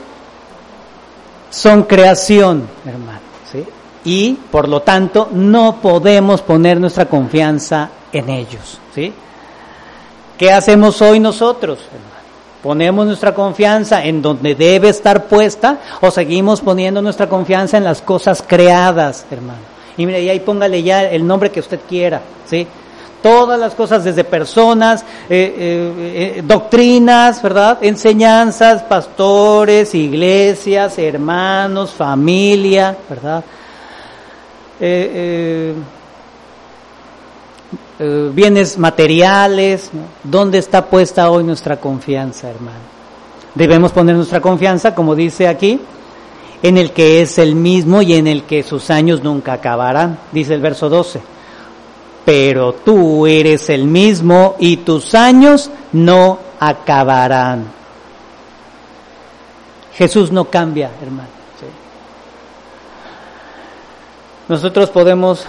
Son creación, hermano. ¿sí? Y por lo tanto no podemos poner nuestra confianza en ellos. ¿sí? ¿Qué hacemos hoy nosotros? ¿Ponemos nuestra confianza en donde debe estar puesta o seguimos poniendo nuestra confianza en las cosas creadas, hermano? Y mire, y ahí póngale ya el nombre que usted quiera, ¿sí? Todas las cosas, desde personas, eh, eh, eh, doctrinas, ¿verdad? Enseñanzas, pastores, iglesias, hermanos, familia, ¿verdad? Bienes materiales. ¿Dónde está puesta hoy nuestra confianza, hermano? Debemos poner nuestra confianza, como dice aquí, en el que es el mismo y en el que sus años nunca acabarán, dice el verso 12. Pero tú eres el mismo y tus años no acabarán. Jesús no cambia, hermano. Nosotros podemos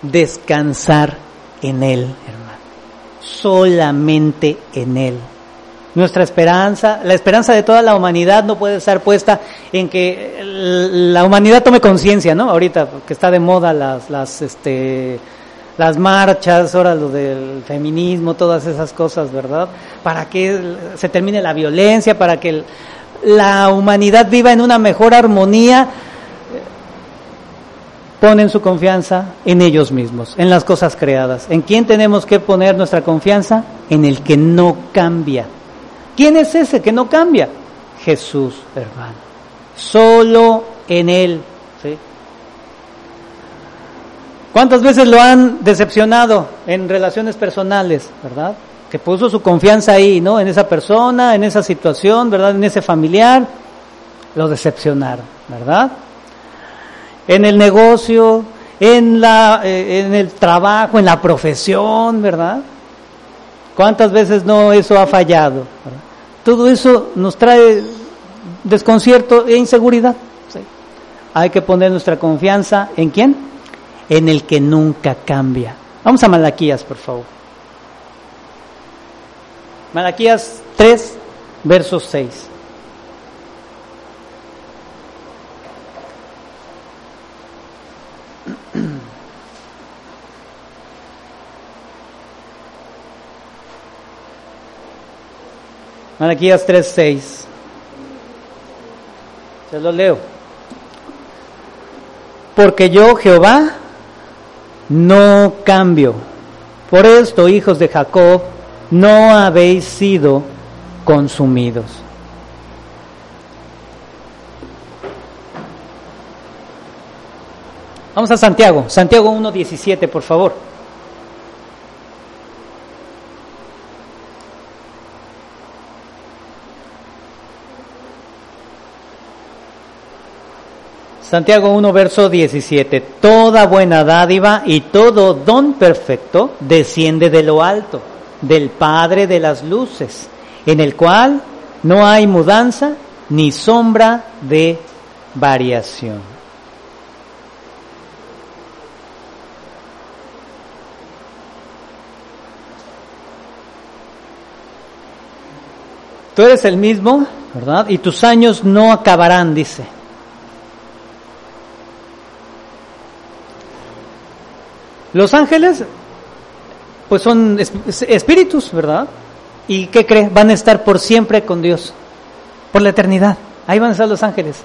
descansar en Él, hermano. Solamente en Él. Nuestra esperanza, la esperanza de toda la humanidad no puede estar puesta en que la humanidad tome conciencia, ¿no? Ahorita que está de moda las, las, este, las marchas, ahora lo del feminismo, todas esas cosas, ¿verdad? Para que se termine la violencia, para que la humanidad viva en una mejor armonía ponen su confianza en ellos mismos, en las cosas creadas. ¿En quién tenemos que poner nuestra confianza? En el que no cambia. ¿Quién es ese que no cambia? Jesús, hermano. Solo en Él. ¿sí? ¿Cuántas veces lo han decepcionado en relaciones personales, verdad? Que puso su confianza ahí, ¿no? En esa persona, en esa situación, ¿verdad? En ese familiar. Lo decepcionaron, ¿verdad? en el negocio, en, la, eh, en el trabajo, en la profesión, ¿verdad? ¿Cuántas veces no eso ha fallado? Todo eso nos trae desconcierto e inseguridad. Hay que poner nuestra confianza en quién? En el que nunca cambia. Vamos a Malaquías, por favor. Malaquías 3, verso 6. Malaquías 3:6. Se lo leo. Porque yo, Jehová, no cambio. Por esto, hijos de Jacob, no habéis sido consumidos. Vamos a Santiago, Santiago 1.17, por favor. Santiago 1, verso 17. Toda buena dádiva y todo don perfecto desciende de lo alto, del Padre de las luces, en el cual no hay mudanza ni sombra de variación. Tú eres el mismo, ¿verdad? Y tus años no acabarán, dice. Los ángeles, pues son espíritus, ¿verdad? ¿Y qué cree? Van a estar por siempre con Dios, por la eternidad. Ahí van a estar los ángeles.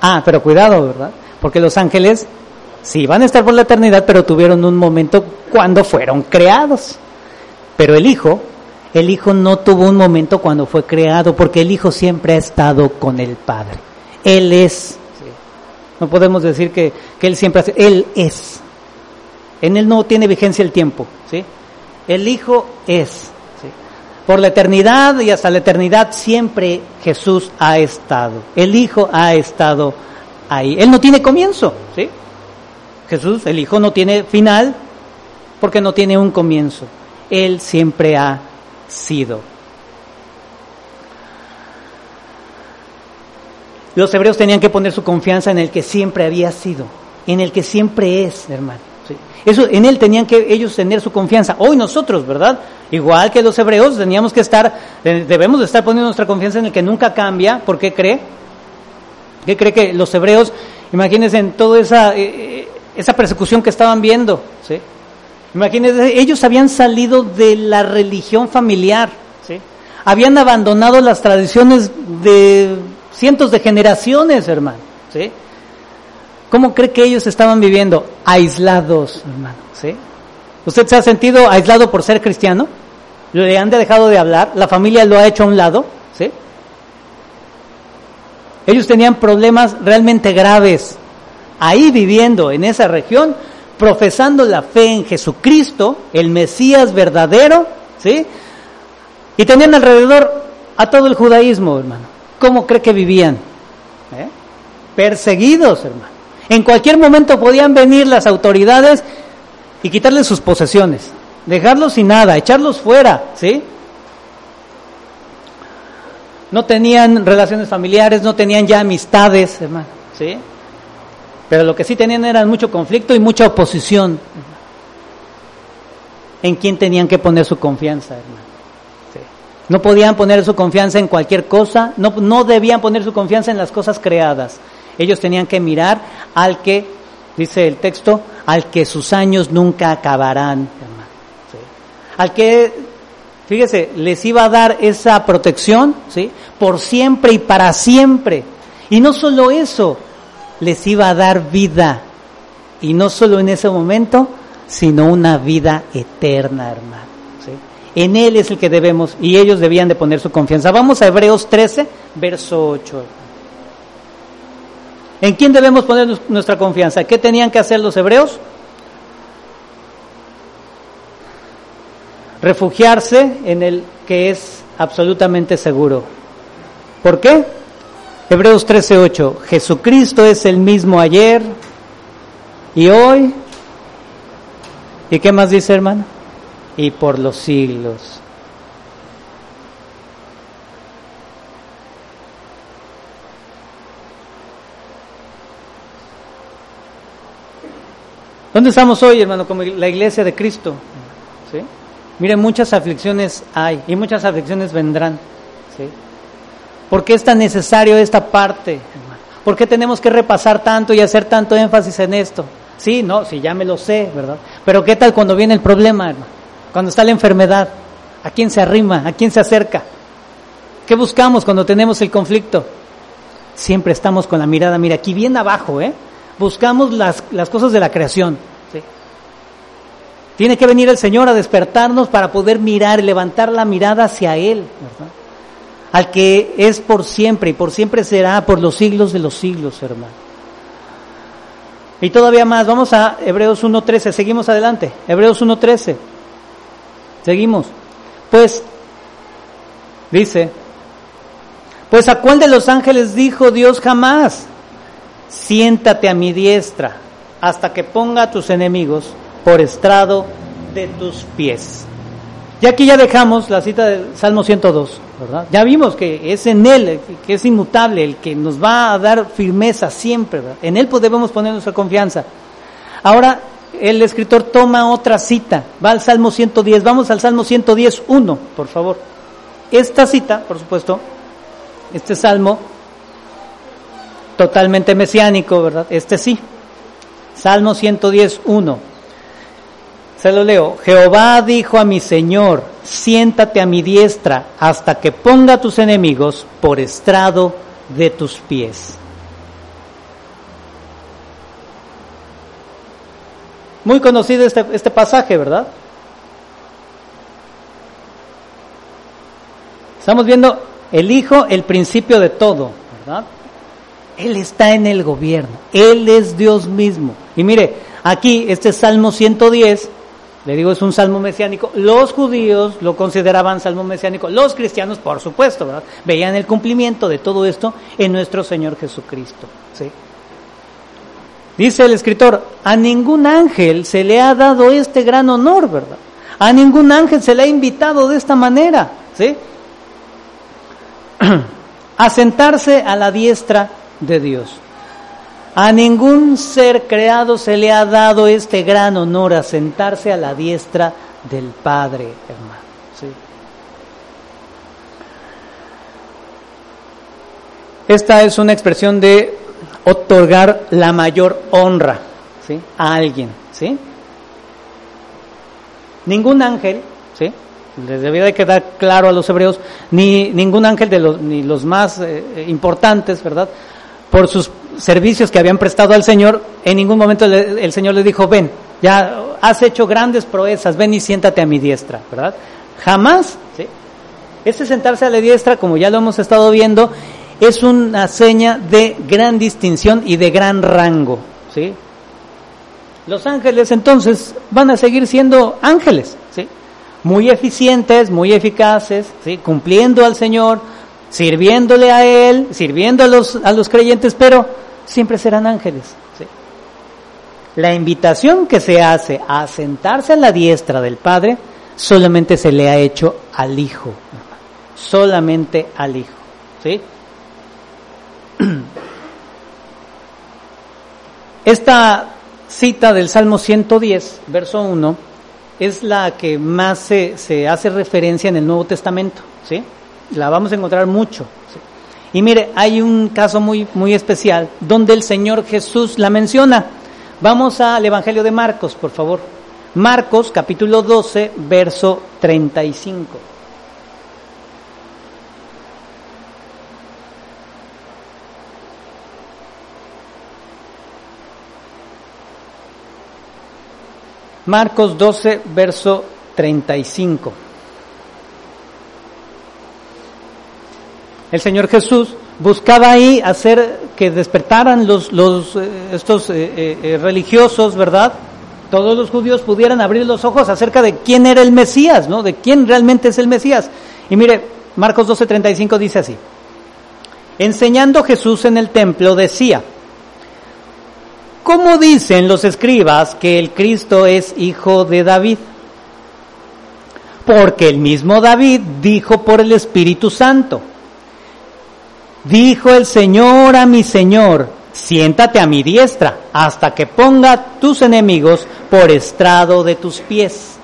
Ah, pero cuidado, ¿verdad? Porque los ángeles sí van a estar por la eternidad, pero tuvieron un momento cuando fueron creados. Pero el Hijo, el Hijo no tuvo un momento cuando fue creado, porque el Hijo siempre ha estado con el Padre. Él es. No podemos decir que, que Él siempre hace, Él es. En Él no tiene vigencia el tiempo, ¿sí? El Hijo es. Por la eternidad y hasta la eternidad siempre Jesús ha estado. El Hijo ha estado ahí. Él no tiene comienzo, ¿sí? Jesús, el Hijo, no tiene final porque no tiene un comienzo. Él siempre ha sido. Los hebreos tenían que poner su confianza en el que siempre había sido, en el que siempre es, hermano. Eso, en él tenían que ellos tener su confianza. Hoy nosotros, ¿verdad? Igual que los hebreos, teníamos que estar, eh, debemos de estar poniendo nuestra confianza en el que nunca cambia. ¿Por qué cree? ¿Qué cree que los hebreos, imagínense en toda esa, eh, eh, esa persecución que estaban viendo, ¿sí? Imagínense, ellos habían salido de la religión familiar, ¿sí? Habían abandonado las tradiciones de cientos de generaciones, hermano, ¿sí? ¿Cómo cree que ellos estaban viviendo? Aislados, hermano. ¿sí? ¿Usted se ha sentido aislado por ser cristiano? ¿Le han dejado de hablar? ¿La familia lo ha hecho a un lado? ¿sí? Ellos tenían problemas realmente graves. Ahí viviendo, en esa región, profesando la fe en Jesucristo, el Mesías verdadero, ¿sí? Y tenían alrededor a todo el judaísmo, hermano. ¿Cómo cree que vivían? ¿Eh? Perseguidos, hermano. En cualquier momento podían venir las autoridades y quitarles sus posesiones, dejarlos sin nada, echarlos fuera, ¿sí? No tenían relaciones familiares, no tenían ya amistades, hermano, ¿sí? Pero lo que sí tenían era mucho conflicto y mucha oposición. ¿En quién tenían que poner su confianza, hermano? No podían poner su confianza en cualquier cosa, no, no debían poner su confianza en las cosas creadas. Ellos tenían que mirar al que, dice el texto, al que sus años nunca acabarán, Al que, fíjese, les iba a dar esa protección, ¿sí? Por siempre y para siempre. Y no solo eso, les iba a dar vida. Y no solo en ese momento, sino una vida eterna, hermano. En Él es el que debemos, y ellos debían de poner su confianza. Vamos a Hebreos 13, verso 8. ¿En quién debemos poner nuestra confianza? ¿Qué tenían que hacer los hebreos? Refugiarse en el que es absolutamente seguro. ¿Por qué? Hebreos 13:8. Jesucristo es el mismo ayer y hoy. ¿Y qué más dice, hermano? Y por los siglos. ¿Dónde estamos hoy, hermano? Como la iglesia de Cristo. ¿Sí? Mire, muchas aflicciones hay y muchas aflicciones vendrán. ¿sí? ¿Por qué es tan necesario esta parte, hermano? ¿Por qué tenemos que repasar tanto y hacer tanto énfasis en esto? Sí, no, sí, ya me lo sé, ¿verdad? Pero ¿qué tal cuando viene el problema, hermano? Cuando está la enfermedad, ¿a quién se arrima? ¿A quién se acerca? ¿Qué buscamos cuando tenemos el conflicto? Siempre estamos con la mirada, mira, aquí bien abajo, ¿eh? Buscamos las, las cosas de la creación. Tiene que venir el Señor a despertarnos para poder mirar y levantar la mirada hacia Él, al que es por siempre y por siempre será por los siglos de los siglos, hermano. Y todavía más, vamos a Hebreos 1.13, seguimos adelante, Hebreos 1.13, seguimos. Pues, dice, pues a cuál de los ángeles dijo Dios jamás, siéntate a mi diestra hasta que ponga a tus enemigos por estrado de tus pies. Y aquí ya dejamos la cita del Salmo 102, ¿verdad? Ya vimos que es en Él, que es inmutable, el que nos va a dar firmeza siempre, ¿verdad? En Él podemos poner nuestra confianza. Ahora el escritor toma otra cita, va al Salmo 110, vamos al Salmo 110, 1, por favor. Esta cita, por supuesto, este salmo totalmente mesiánico, ¿verdad? Este sí. Salmo 110, 1. Se lo leo. Jehová dijo a mi Señor, siéntate a mi diestra hasta que ponga a tus enemigos por estrado de tus pies. Muy conocido este, este pasaje, ¿verdad? Estamos viendo el Hijo, el principio de todo, ¿verdad? Él está en el gobierno, Él es Dios mismo. Y mire, aquí este Salmo 110 le digo, es un salmo mesiánico. Los judíos lo consideraban salmo mesiánico. Los cristianos, por supuesto, ¿verdad? veían el cumplimiento de todo esto en nuestro Señor Jesucristo. ¿sí? Dice el escritor, a ningún ángel se le ha dado este gran honor, ¿verdad? A ningún ángel se le ha invitado de esta manera, ¿sí? a sentarse a la diestra de Dios. A ningún ser creado se le ha dado este gran honor a sentarse a la diestra del Padre, hermano. Esta es una expresión de otorgar la mayor honra ¿sí? a alguien. ¿sí? Ningún ángel, ¿sí? les debía de quedar claro a los hebreos, ni ningún ángel de los, ni los más eh, importantes, ¿verdad? Por sus servicios que habían prestado al Señor, en ningún momento el Señor le dijo, ven, ya has hecho grandes proezas, ven y siéntate a mi diestra, ¿verdad? Jamás, ¿sí? Ese sentarse a la diestra, como ya lo hemos estado viendo, es una seña de gran distinción y de gran rango, ¿sí? Los ángeles entonces van a seguir siendo ángeles, ¿sí? Muy eficientes, muy eficaces, ¿sí? Cumpliendo al Señor, sirviéndole a Él, sirviendo a los, a los creyentes, pero siempre serán ángeles. La invitación que se hace a sentarse a la diestra del Padre solamente se le ha hecho al Hijo, solamente al Hijo. ¿sí? Esta cita del Salmo 110, verso 1, es la que más se, se hace referencia en el Nuevo Testamento. ¿sí? La vamos a encontrar mucho. Y mire, hay un caso muy, muy especial donde el Señor Jesús la menciona. Vamos al Evangelio de Marcos, por favor. Marcos capítulo 12, verso 35. Marcos 12, verso 35. El Señor Jesús buscaba ahí hacer que despertaran los, los eh, estos eh, eh, religiosos, ¿verdad? Todos los judíos pudieran abrir los ojos acerca de quién era el Mesías, ¿no? De quién realmente es el Mesías. Y mire, Marcos 12:35 dice así. Enseñando Jesús en el templo decía, ¿cómo dicen los escribas que el Cristo es hijo de David? Porque el mismo David dijo por el Espíritu Santo, Dijo el Señor a mi Señor, siéntate a mi diestra hasta que ponga tus enemigos por estrado de tus pies.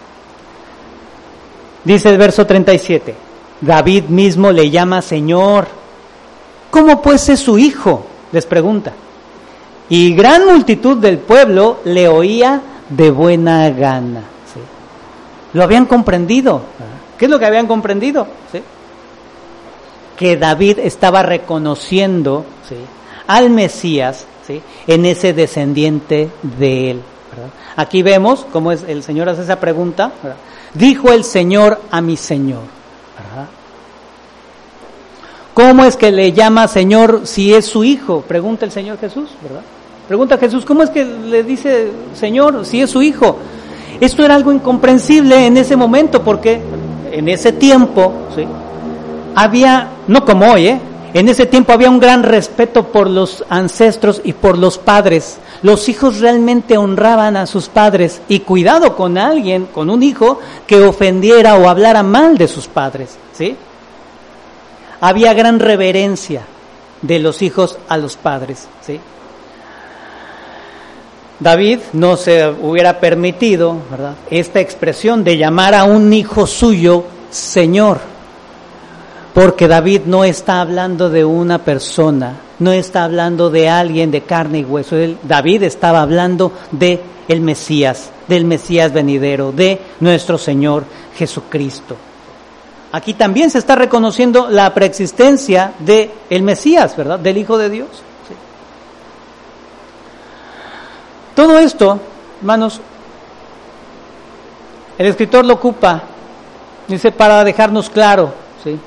Dice el verso 37, David mismo le llama Señor. ¿Cómo pues es su hijo? Les pregunta. Y gran multitud del pueblo le oía de buena gana. Lo habían comprendido. ¿Qué es lo que habían comprendido? ¿Sí? Que David estaba reconociendo al Mesías en ese descendiente de él. Aquí vemos cómo es, el Señor hace esa pregunta. Dijo el Señor a mi Señor. ¿Cómo es que le llama Señor si es su hijo? Pregunta el Señor Jesús, ¿verdad? Pregunta Jesús, ¿cómo es que le dice Señor si es su hijo? Esto era algo incomprensible en ese momento porque en ese tiempo, ¿sí? Había, no como hoy, ¿eh? En ese tiempo había un gran respeto por los ancestros y por los padres. Los hijos realmente honraban a sus padres y cuidado con alguien, con un hijo que ofendiera o hablara mal de sus padres, ¿sí? Había gran reverencia de los hijos a los padres, ¿sí? David no se hubiera permitido, ¿verdad? Esta expresión de llamar a un hijo suyo Señor porque David no está hablando de una persona, no está hablando de alguien de carne y hueso. David estaba hablando de el Mesías, del Mesías venidero, de nuestro Señor Jesucristo. Aquí también se está reconociendo la preexistencia de el Mesías, ¿verdad? Del Hijo de Dios. Todo esto, hermanos, el escritor lo ocupa, dice, para dejarnos claro, ¿sí?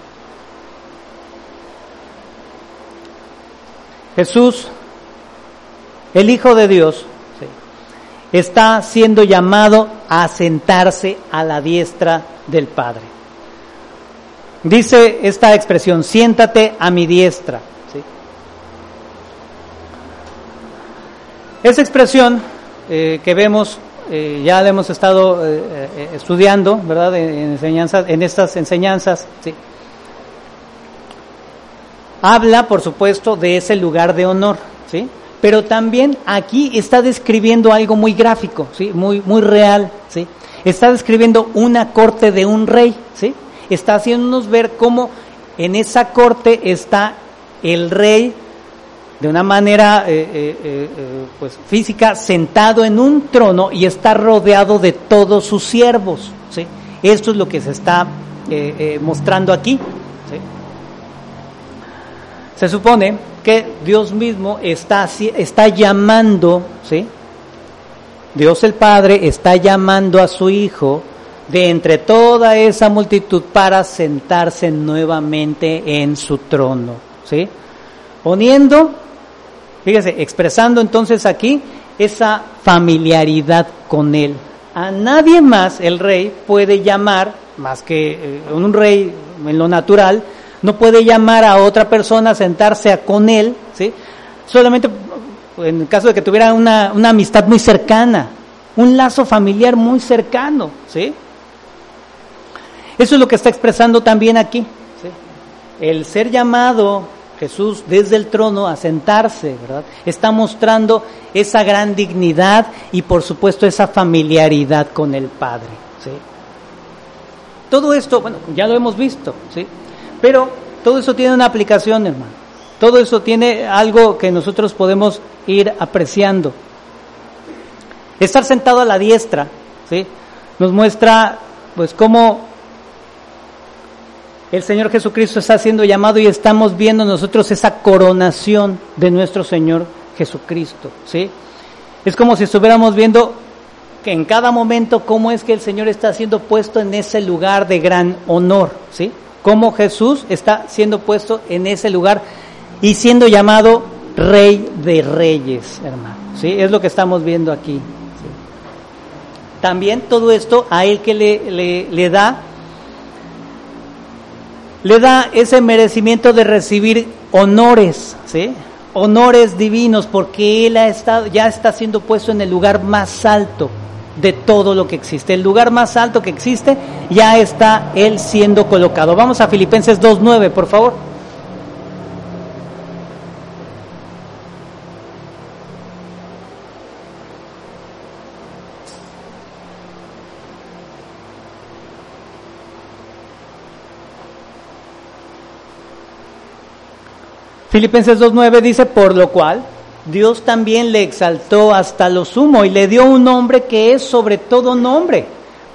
Jesús, el Hijo de Dios, está siendo llamado a sentarse a la diestra del Padre. Dice esta expresión, siéntate a mi diestra. Esa expresión eh, que vemos, eh, ya la hemos estado eh, estudiando, ¿verdad? En, enseñanzas, en estas enseñanzas, ¿sí? Habla, por supuesto, de ese lugar de honor, ¿sí? Pero también aquí está describiendo algo muy gráfico, ¿sí? Muy, muy real, ¿sí? Está describiendo una corte de un rey, ¿sí? Está haciéndonos ver cómo en esa corte está el rey de una manera eh, eh, eh, pues física sentado en un trono y está rodeado de todos sus siervos, ¿sí? Esto es lo que se está mostrando aquí, se supone que Dios mismo está, está llamando, ¿sí? Dios el Padre está llamando a su Hijo de entre toda esa multitud para sentarse nuevamente en su trono, ¿sí? Poniendo, fíjese, expresando entonces aquí esa familiaridad con Él. A nadie más el rey puede llamar, más que eh, un rey en lo natural, no puede llamar a otra persona a sentarse con él, ¿sí? Solamente en el caso de que tuviera una, amistad muy cercana, un lazo familiar muy cercano, ¿sí? Eso es lo que está expresando también aquí, ¿sí? El ser llamado Jesús desde el trono a sentarse, ¿verdad? Está mostrando esa gran dignidad y por supuesto esa familiaridad con el Padre, ¿sí? Todo esto, bueno, ya lo hemos visto, ¿sí? Pero todo eso tiene una aplicación, hermano. Todo eso tiene algo que nosotros podemos ir apreciando. Estar sentado a la diestra, ¿sí? Nos muestra, pues, cómo el Señor Jesucristo está siendo llamado y estamos viendo nosotros esa coronación de nuestro Señor Jesucristo, ¿sí? Es como si estuviéramos viendo que en cada momento cómo es que el Señor está siendo puesto en ese lugar de gran honor, ¿sí? Cómo Jesús está siendo puesto en ese lugar y siendo llamado Rey de Reyes, hermano. ¿Sí? Es lo que estamos viendo aquí. También todo esto a él que le, le, da le da ese merecimiento de recibir honores, ¿sí? honores divinos, porque él ha estado, ya está siendo puesto en el lugar más alto de todo lo que existe. El lugar más alto que existe ya está Él siendo colocado. Vamos a Filipenses 2.9, por favor. Filipenses 2.9 dice, por lo cual, Dios también le exaltó hasta lo sumo y le dio un nombre que es sobre todo nombre,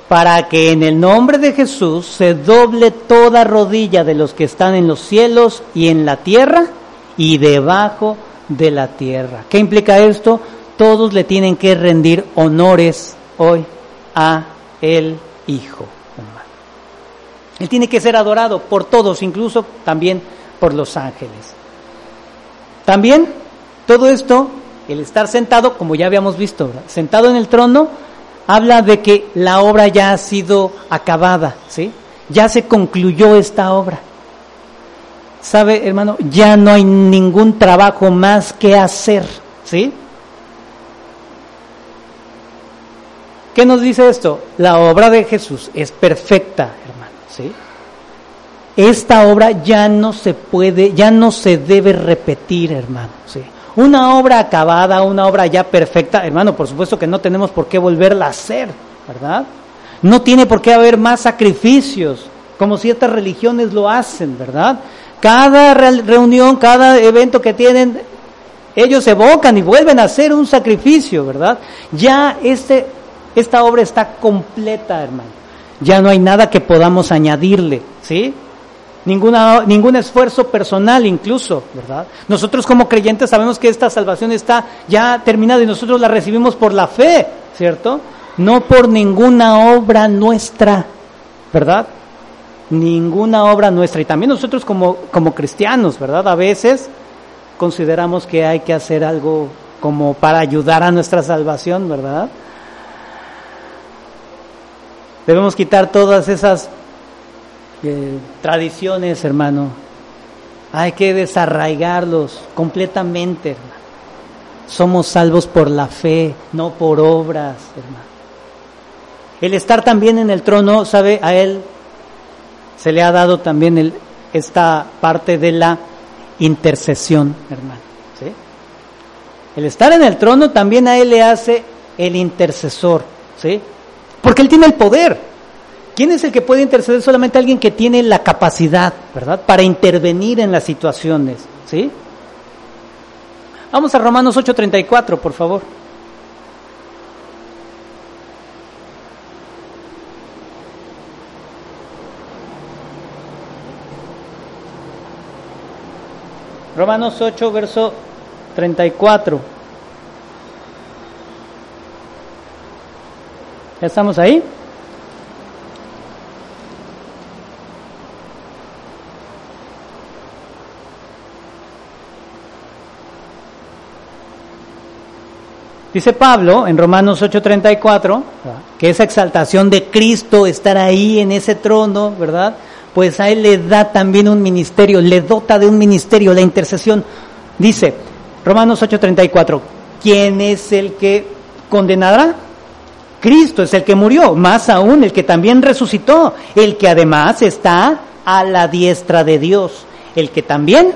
para que en el nombre de Jesús se doble toda rodilla de los que están en los cielos y en la tierra y debajo de la tierra. ¿Qué implica esto? Todos le tienen que rendir honores hoy a el Hijo. Él tiene que ser adorado por todos, incluso también por los ángeles. También todo esto, el estar sentado, como ya habíamos visto, sentado en el trono, habla de que la obra ya ha sido acabada, ¿sí? Ya se concluyó esta obra. sabe, hermano, ya no hay ningún trabajo más que hacer, ¿sí? ¿Qué nos dice esto? La obra de Jesús es perfecta, hermano, ¿sí? Esta obra ya no se puede, ya no se debe repetir, hermano, ¿sí? Una obra acabada, una obra ya perfecta, hermano, por supuesto que no tenemos por qué volverla a hacer, ¿verdad? No tiene por qué haber más sacrificios, como ciertas religiones lo hacen, ¿verdad? Cada reunión, cada evento que tienen, ellos evocan y vuelven a hacer un sacrificio, ¿verdad? Ya este, esta obra está completa, hermano. Ya no hay nada que podamos añadirle, ¿sí? Ninguna, ningún esfuerzo personal incluso, ¿verdad? Nosotros como creyentes sabemos que esta salvación está ya terminada y nosotros la recibimos por la fe, ¿cierto? No por ninguna obra nuestra, ¿verdad? ninguna obra nuestra. Y también nosotros como, como cristianos, ¿verdad? A veces consideramos que hay que hacer algo como para ayudar a nuestra salvación, ¿verdad? Debemos quitar todas esas eh, tradiciones, hermano. Hay que desarraigarlos completamente, hermano. Somos salvos por la fe, no por obras, hermano. El estar también en el trono, ¿sabe? A Él se le ha dado también el, esta parte de la intercesión, hermano. El estar en el trono también a él le hace el intercesor, ¿sí? Porque él tiene el poder. ¿Quién es el que puede interceder? Solamente alguien que tiene la capacidad, ¿verdad? Para intervenir en las situaciones, ¿sí? Vamos a Romanos 8:34, por favor. Romanos 8, verso 34. ¿Ya estamos ahí? Dice Pablo en Romanos 8:34 que esa exaltación de Cristo, estar ahí en ese trono, ¿verdad? pues a él le da también un ministerio, le dota de un ministerio, la intercesión. Dice Romanos 8:34, ¿quién es el que condenará? Cristo es el que murió, más aún el que también resucitó, el que además está a la diestra de Dios, el que también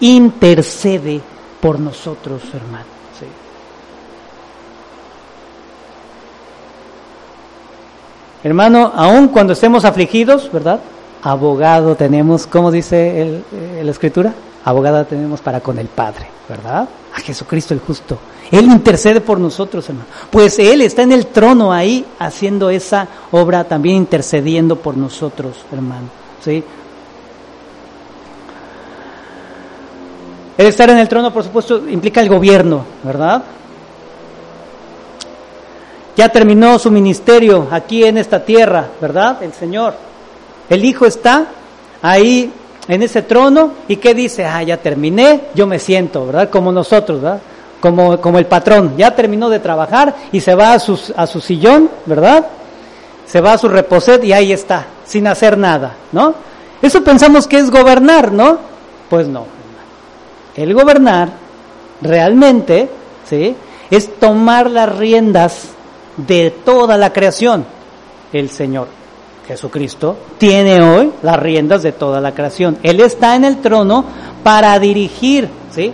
intercede por nosotros, hermano. Hermano, aun cuando estemos afligidos, ¿verdad? abogado tenemos, ¿cómo dice eh, la escritura? Abogado tenemos para con el Padre, ¿verdad? A Jesucristo el justo. Él intercede por nosotros, hermano. Pues Él está en el trono ahí haciendo esa obra, también intercediendo por nosotros, hermano. ¿Sí? El estar en el trono, por supuesto, implica el gobierno, ¿verdad? Ya terminó su ministerio aquí en esta tierra, ¿verdad? El Señor. El hijo está ahí en ese trono y ¿qué dice? Ah, ya terminé, yo me siento, ¿verdad? Como nosotros, ¿verdad? Como, como el patrón, ya terminó de trabajar y se va a, a su sillón, ¿verdad? Se va a su reposet y ahí está, sin hacer nada, ¿no? Eso pensamos que es gobernar, ¿no? Pues no. El gobernar realmente, ¿sí? Es tomar las riendas de toda la creación, el Señor. Jesucristo, tiene hoy las riendas de toda la creación. Él está en el trono para dirigir, ¿sí?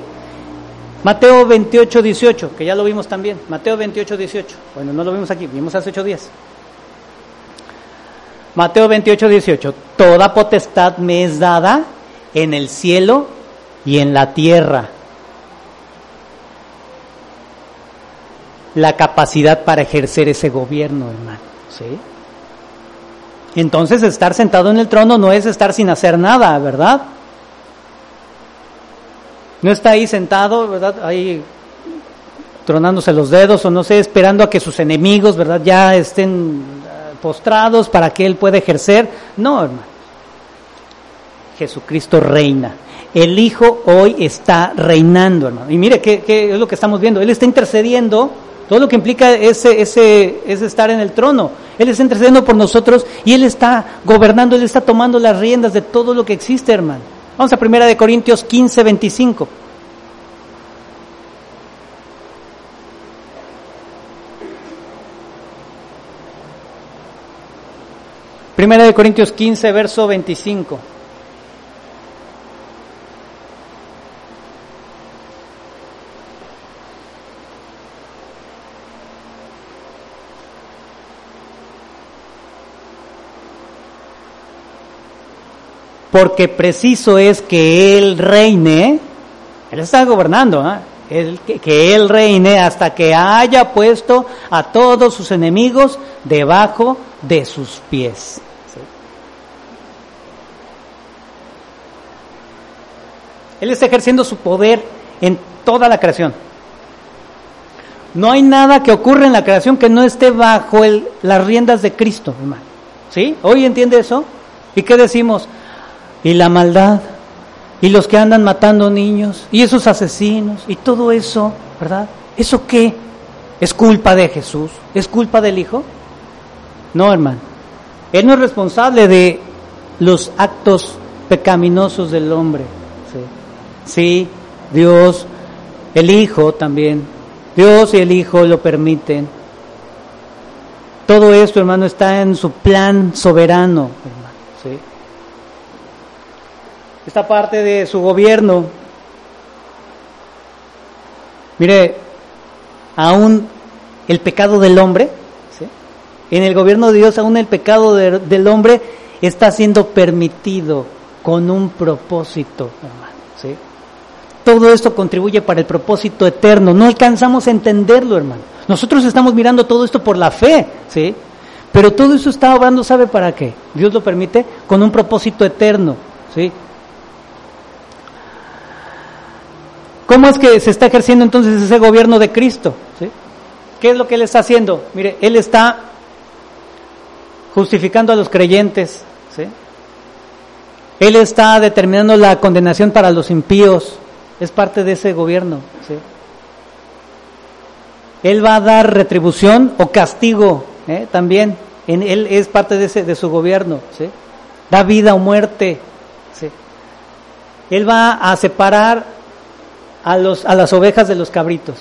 Mateo 28, 18, que ya lo vimos también. Mateo 28, 18. Bueno, no lo vimos aquí, vimos hace ocho días. Mateo 28, 18. Toda potestad me es dada en el cielo y en la tierra. La capacidad para ejercer ese gobierno, hermano. ¿Sí? Entonces estar sentado en el trono no es estar sin hacer nada, ¿verdad? No está ahí sentado, ¿verdad? Ahí tronándose los dedos o no sé, esperando a que sus enemigos, ¿verdad? Ya estén eh, postrados para que él pueda ejercer. No, hermano. Jesucristo reina. El Hijo hoy está reinando, hermano. Y mire, ¿qué, ¿qué, es lo que estamos viendo? Él está intercediendo todo lo que implica ese, ese, ese estar en el trono. Él está intercediendo por nosotros y Él está gobernando, Él está tomando las riendas de todo lo que existe, hermano. Vamos a primera de Corintios 15, 25. Primera de Corintios 15, verso 25. Porque preciso es que Él reine, Él está gobernando, ¿eh? que, Él reine hasta que haya puesto a todos sus enemigos debajo de sus pies. Él está ejerciendo su poder en toda la creación. No hay nada que ocurra en la creación que no esté bajo las riendas de Cristo, hermano. ¿Sí? ¿Hoy entiende eso? ¿Y qué decimos? Y la maldad, y los que andan matando niños, y esos asesinos, y todo eso, ¿verdad? ¿Eso qué? ¿Es culpa de Jesús? ¿Es culpa del Hijo? No, hermano. Él no es responsable de los actos pecaminosos del hombre. Sí, Dios, el Hijo también. Dios y el Hijo lo permiten. Todo esto, hermano, está en su plan soberano, hermano. ¿sí? Esta parte de su gobierno. Mire, aún el pecado del hombre, en el gobierno de Dios, aún el pecado de, del hombre está siendo permitido con un propósito, hermano. ¿sí? Todo esto contribuye para el propósito eterno. No alcanzamos a entenderlo, hermano. Nosotros estamos mirando todo esto por la fe, ¿sí? Pero todo eso está obrando, ¿sabe para qué? Dios lo permite con un propósito eterno, ¿sí? ¿Cómo es que se está ejerciendo entonces ese gobierno de Cristo? ¿sí? ¿Qué es lo que Él está haciendo? Mire, Él está justificando a los creyentes, ¿sí? Él está determinando la condenación para los impíos, es parte de ese gobierno. ¿sí? Él va a dar retribución o castigo ¿eh? también. En, él es parte de, ese, de su gobierno. ¿sí? Da vida o muerte. Él va a separar a, las ovejas de los cabritos.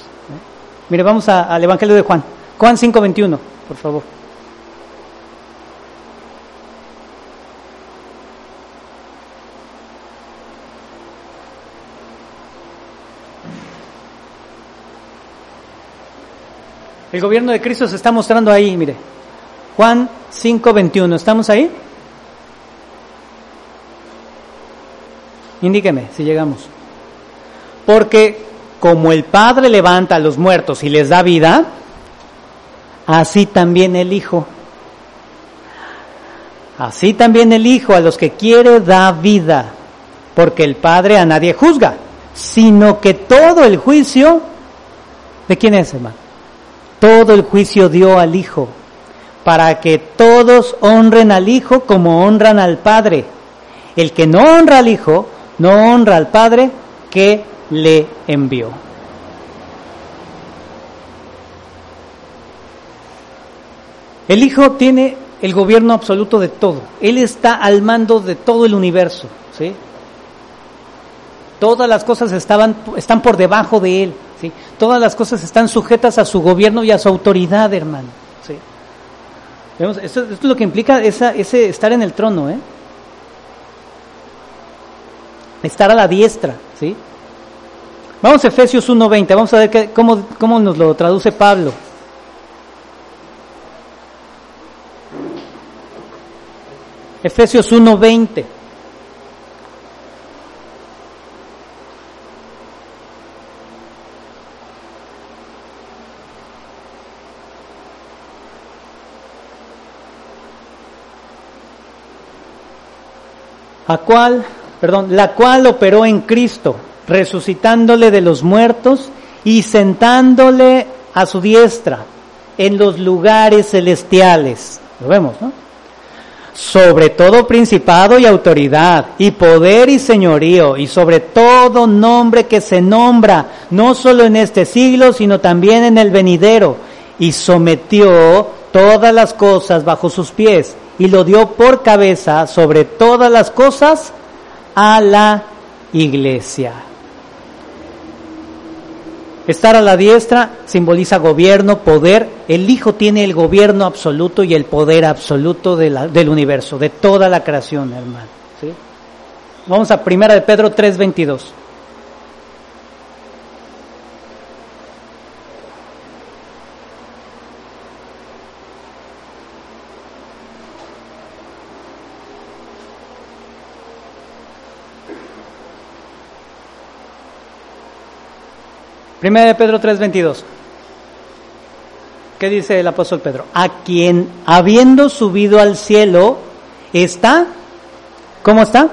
Mire, vamos al Evangelio de Juan. Juan 5:21, por favor. El gobierno de Cristo se está mostrando ahí, mire. Juan 5:21, ¿estamos ahí? Indíqueme si llegamos. Porque como el Padre levanta a los muertos y les da vida, así también el Hijo. Así también el Hijo a los que quiere da vida, porque el Padre a nadie juzga, sino que todo el juicio, ¿de quién es, hermano? todo el juicio dio al Hijo, para que todos honren al Hijo como honran al Padre. El que no honra al Hijo, no honra al Padre que le envió. El Hijo tiene el gobierno absoluto de todo. Él está al mando de todo el universo. ¿sí? Todas las cosas estaban, están por debajo de Él. ¿sí? Todas las cosas están sujetas a su gobierno y a su autoridad, hermano. ¿sí? Esto, esto, es lo que implica esa, ese estar en el trono, ¿eh? Estar a la diestra, ¿sí? Vamos a Efesios 1.20, vamos a ver qué, cómo, cómo nos lo traduce Pablo. Efesios 1.20. a cual, perdón, la cual operó en Cristo, resucitándole de los muertos y sentándole a su diestra en los lugares celestiales. Lo vemos, ¿no? Sobre todo principado y autoridad, y poder y señorío, y sobre todo nombre que se nombra, no solo en este siglo, sino también en el venidero, y sometió todas las cosas bajo sus pies y lo dio por cabeza sobre todas las cosas a la iglesia. Estar a la diestra simboliza gobierno, poder. El Hijo tiene el gobierno absoluto y el poder absoluto del universo, de toda la creación, hermano. ¿sí? Vamos a primera de Pedro 3:22. Primera de Pedro 3:22. ¿Qué dice el apóstol Pedro? A quien habiendo subido al cielo está, ¿cómo está?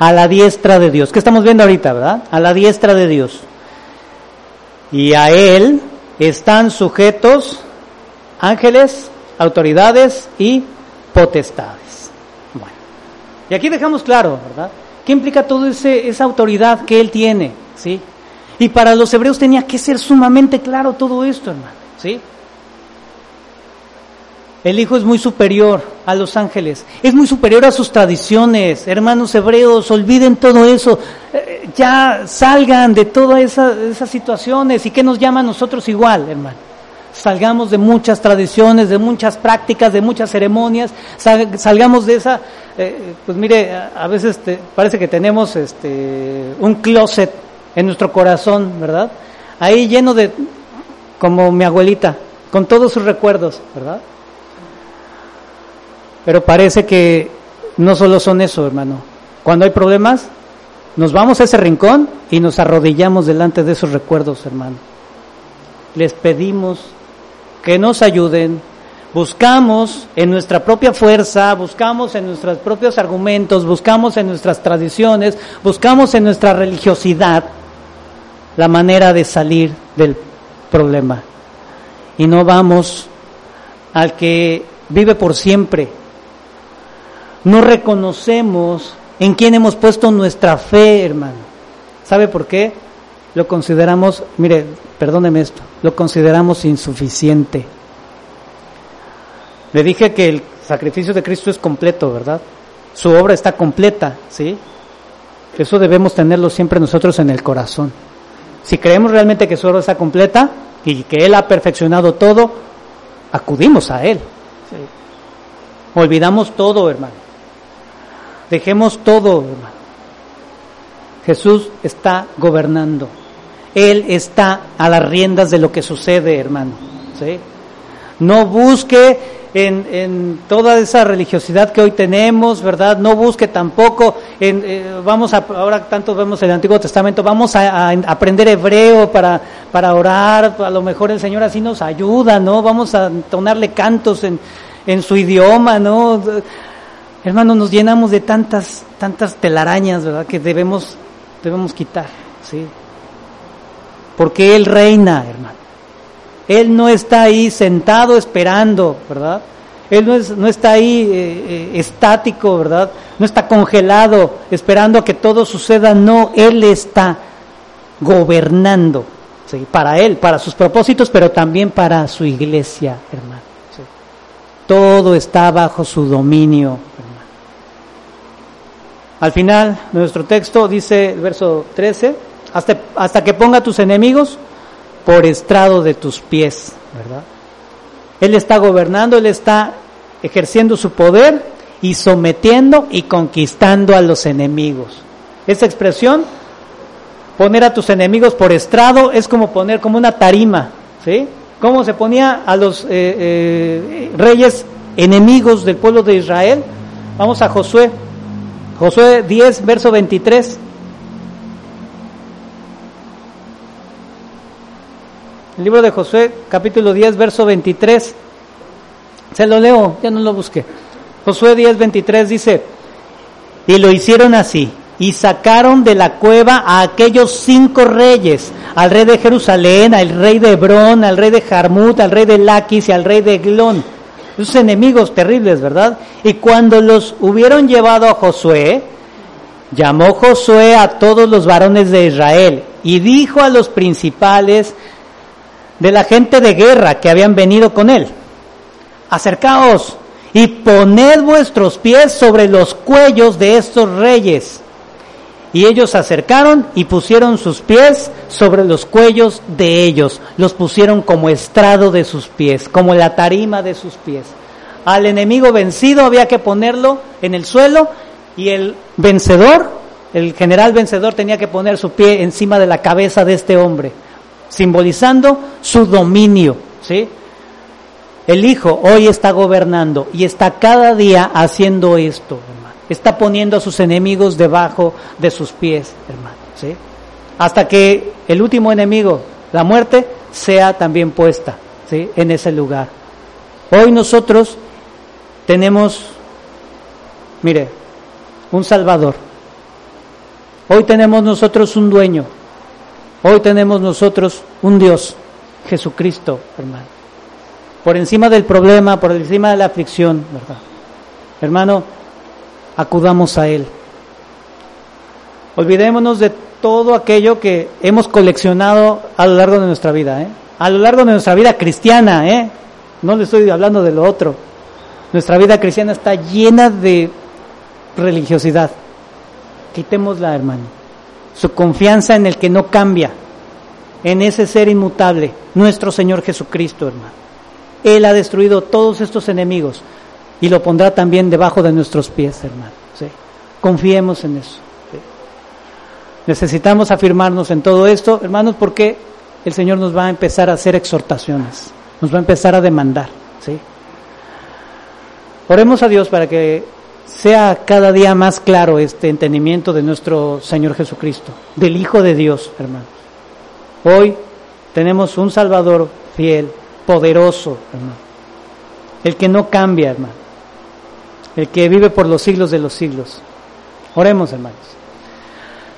A la diestra de Dios. ¿Qué estamos viendo ahorita, verdad? A la diestra de Dios. Y a él están sujetos ángeles, autoridades y potestades. Bueno, y aquí dejamos claro, ¿verdad? ¿Qué implica toda esa autoridad que él tiene? ¿Sí? Y para los hebreos tenía que ser sumamente claro todo esto, hermano. ¿Sí? El Hijo es muy superior a los ángeles, es muy superior a sus tradiciones. Hermanos hebreos, olviden todo eso, eh, ya salgan de todas esas situaciones. ¿Y qué nos llama a nosotros igual, hermano? Salgamos de muchas tradiciones, de muchas prácticas, de muchas ceremonias, salgamos de esa, eh, pues mire, a veces parece que tenemos este, un closet en nuestro corazón, ¿verdad? Ahí lleno de, como mi abuelita, con todos sus recuerdos, ¿verdad? Pero parece que no solo son eso, hermano. Cuando hay problemas, nos vamos a ese rincón y nos arrodillamos delante de esos recuerdos, hermano. Les pedimos que nos ayuden, buscamos en nuestra propia fuerza, buscamos en nuestros propios argumentos, buscamos en nuestras tradiciones, buscamos en nuestra religiosidad la manera de salir del problema. Y no vamos al que vive por siempre. No reconocemos en quién hemos puesto nuestra fe, hermano. ¿Sabe por qué? Lo consideramos, mire, perdóneme esto, lo consideramos insuficiente. Le dije que el sacrificio de Cristo es completo, ¿verdad? Su obra está completa, ¿sí? Eso debemos tenerlo siempre nosotros en el corazón. Si creemos realmente que su obra está completa y que Él ha perfeccionado todo, acudimos a Él. Olvidamos todo, hermano. Dejemos todo, hermano. Jesús está gobernando. Él está a las riendas de lo que sucede, hermano. ¿sí? No busque en, en, toda esa religiosidad que hoy tenemos, ¿verdad? No busque tampoco, en, eh, vamos a, ahora tanto vemos el Antiguo Testamento, vamos a, aprender hebreo para, para orar, a lo mejor el Señor así nos ayuda, ¿no? Vamos a entonarle cantos en, en su idioma, ¿no? Hermano, nos llenamos de tantas, tantas telarañas, ¿verdad? Que debemos, debemos quitar, ¿sí? Porque Él reina, hermano. Él no está ahí sentado esperando, ¿verdad? Él no, es, no está ahí eh, eh, estático, ¿verdad? No está congelado esperando a que todo suceda. No, Él está gobernando. ¿sí? Para Él, para sus propósitos, pero también para su iglesia, hermano. Todo está bajo su dominio, hermano. Al final, nuestro texto dice, el verso 13, hasta, hasta que ponga a tus enemigos por estrado de tus pies, ¿verdad? Él está gobernando, Él está ejerciendo su poder y sometiendo y conquistando a los enemigos. Esa expresión, poner a tus enemigos por estrado, es como poner como una tarima, ¿sí? ¿Cómo se ponía a los eh, eh, reyes enemigos del pueblo de Israel? Vamos a Josué, Josué 10, verso 23. El libro de Josué, capítulo 10, verso 23. Se lo leo, ya no lo busqué. Josué 10, 23 dice, y lo hicieron así, y sacaron de la cueva a aquellos cinco reyes, al rey de Jerusalén, al rey de Hebrón, al rey de Jarmut, al rey de Laquis y al rey de Glón. Esos enemigos terribles, ¿verdad? Y cuando los hubieron llevado a Josué, llamó Josué a todos los varones de Israel y dijo a los principales, de la gente de guerra que habían venido con él. Acercaos y poned vuestros pies sobre los cuellos de estos reyes. Y ellos se acercaron y pusieron sus pies sobre los cuellos de ellos. Los pusieron como estrado de sus pies, como la tarima de sus pies. Al enemigo vencido había que ponerlo en el suelo y el vencedor, el general vencedor tenía que poner su pie encima de la cabeza de este hombre, simbolizando su dominio, ¿sí? El Hijo hoy está gobernando y está cada día haciendo esto, hermano. Está poniendo a sus enemigos debajo de sus pies, hermano. ¿sí? Hasta que el último enemigo, la muerte, sea también puesta ¿sí? en ese lugar. Hoy nosotros tenemos, mire, un Salvador. Hoy tenemos nosotros un dueño. Hoy tenemos nosotros un Dios, Jesucristo, hermano por encima del problema, por encima de la aflicción, ¿verdad? Hermano, acudamos a Él. Olvidémonos de todo aquello que hemos coleccionado a lo largo de nuestra vida, ¿eh? a lo largo de nuestra vida cristiana, ¿eh? no le estoy hablando de lo otro. Nuestra vida cristiana está llena de religiosidad. Quitémosla, hermano. Su confianza en el que no cambia, en ese ser inmutable, nuestro Señor Jesucristo, hermano. Él ha destruido todos estos enemigos y lo pondrá también debajo de nuestros pies, hermano. Confiemos en eso. Necesitamos afirmarnos en todo esto, hermanos, porque el Señor nos va a empezar a hacer exhortaciones, nos va a empezar a demandar. ¿sí? Oremos a Dios para que sea cada día más claro este entendimiento de nuestro Señor Jesucristo, del Hijo de Dios, hermanos. Hoy tenemos un Salvador fiel, poderoso, hermano. El que no cambia, hermano. El que vive por los siglos de los siglos. Oremos, hermanos.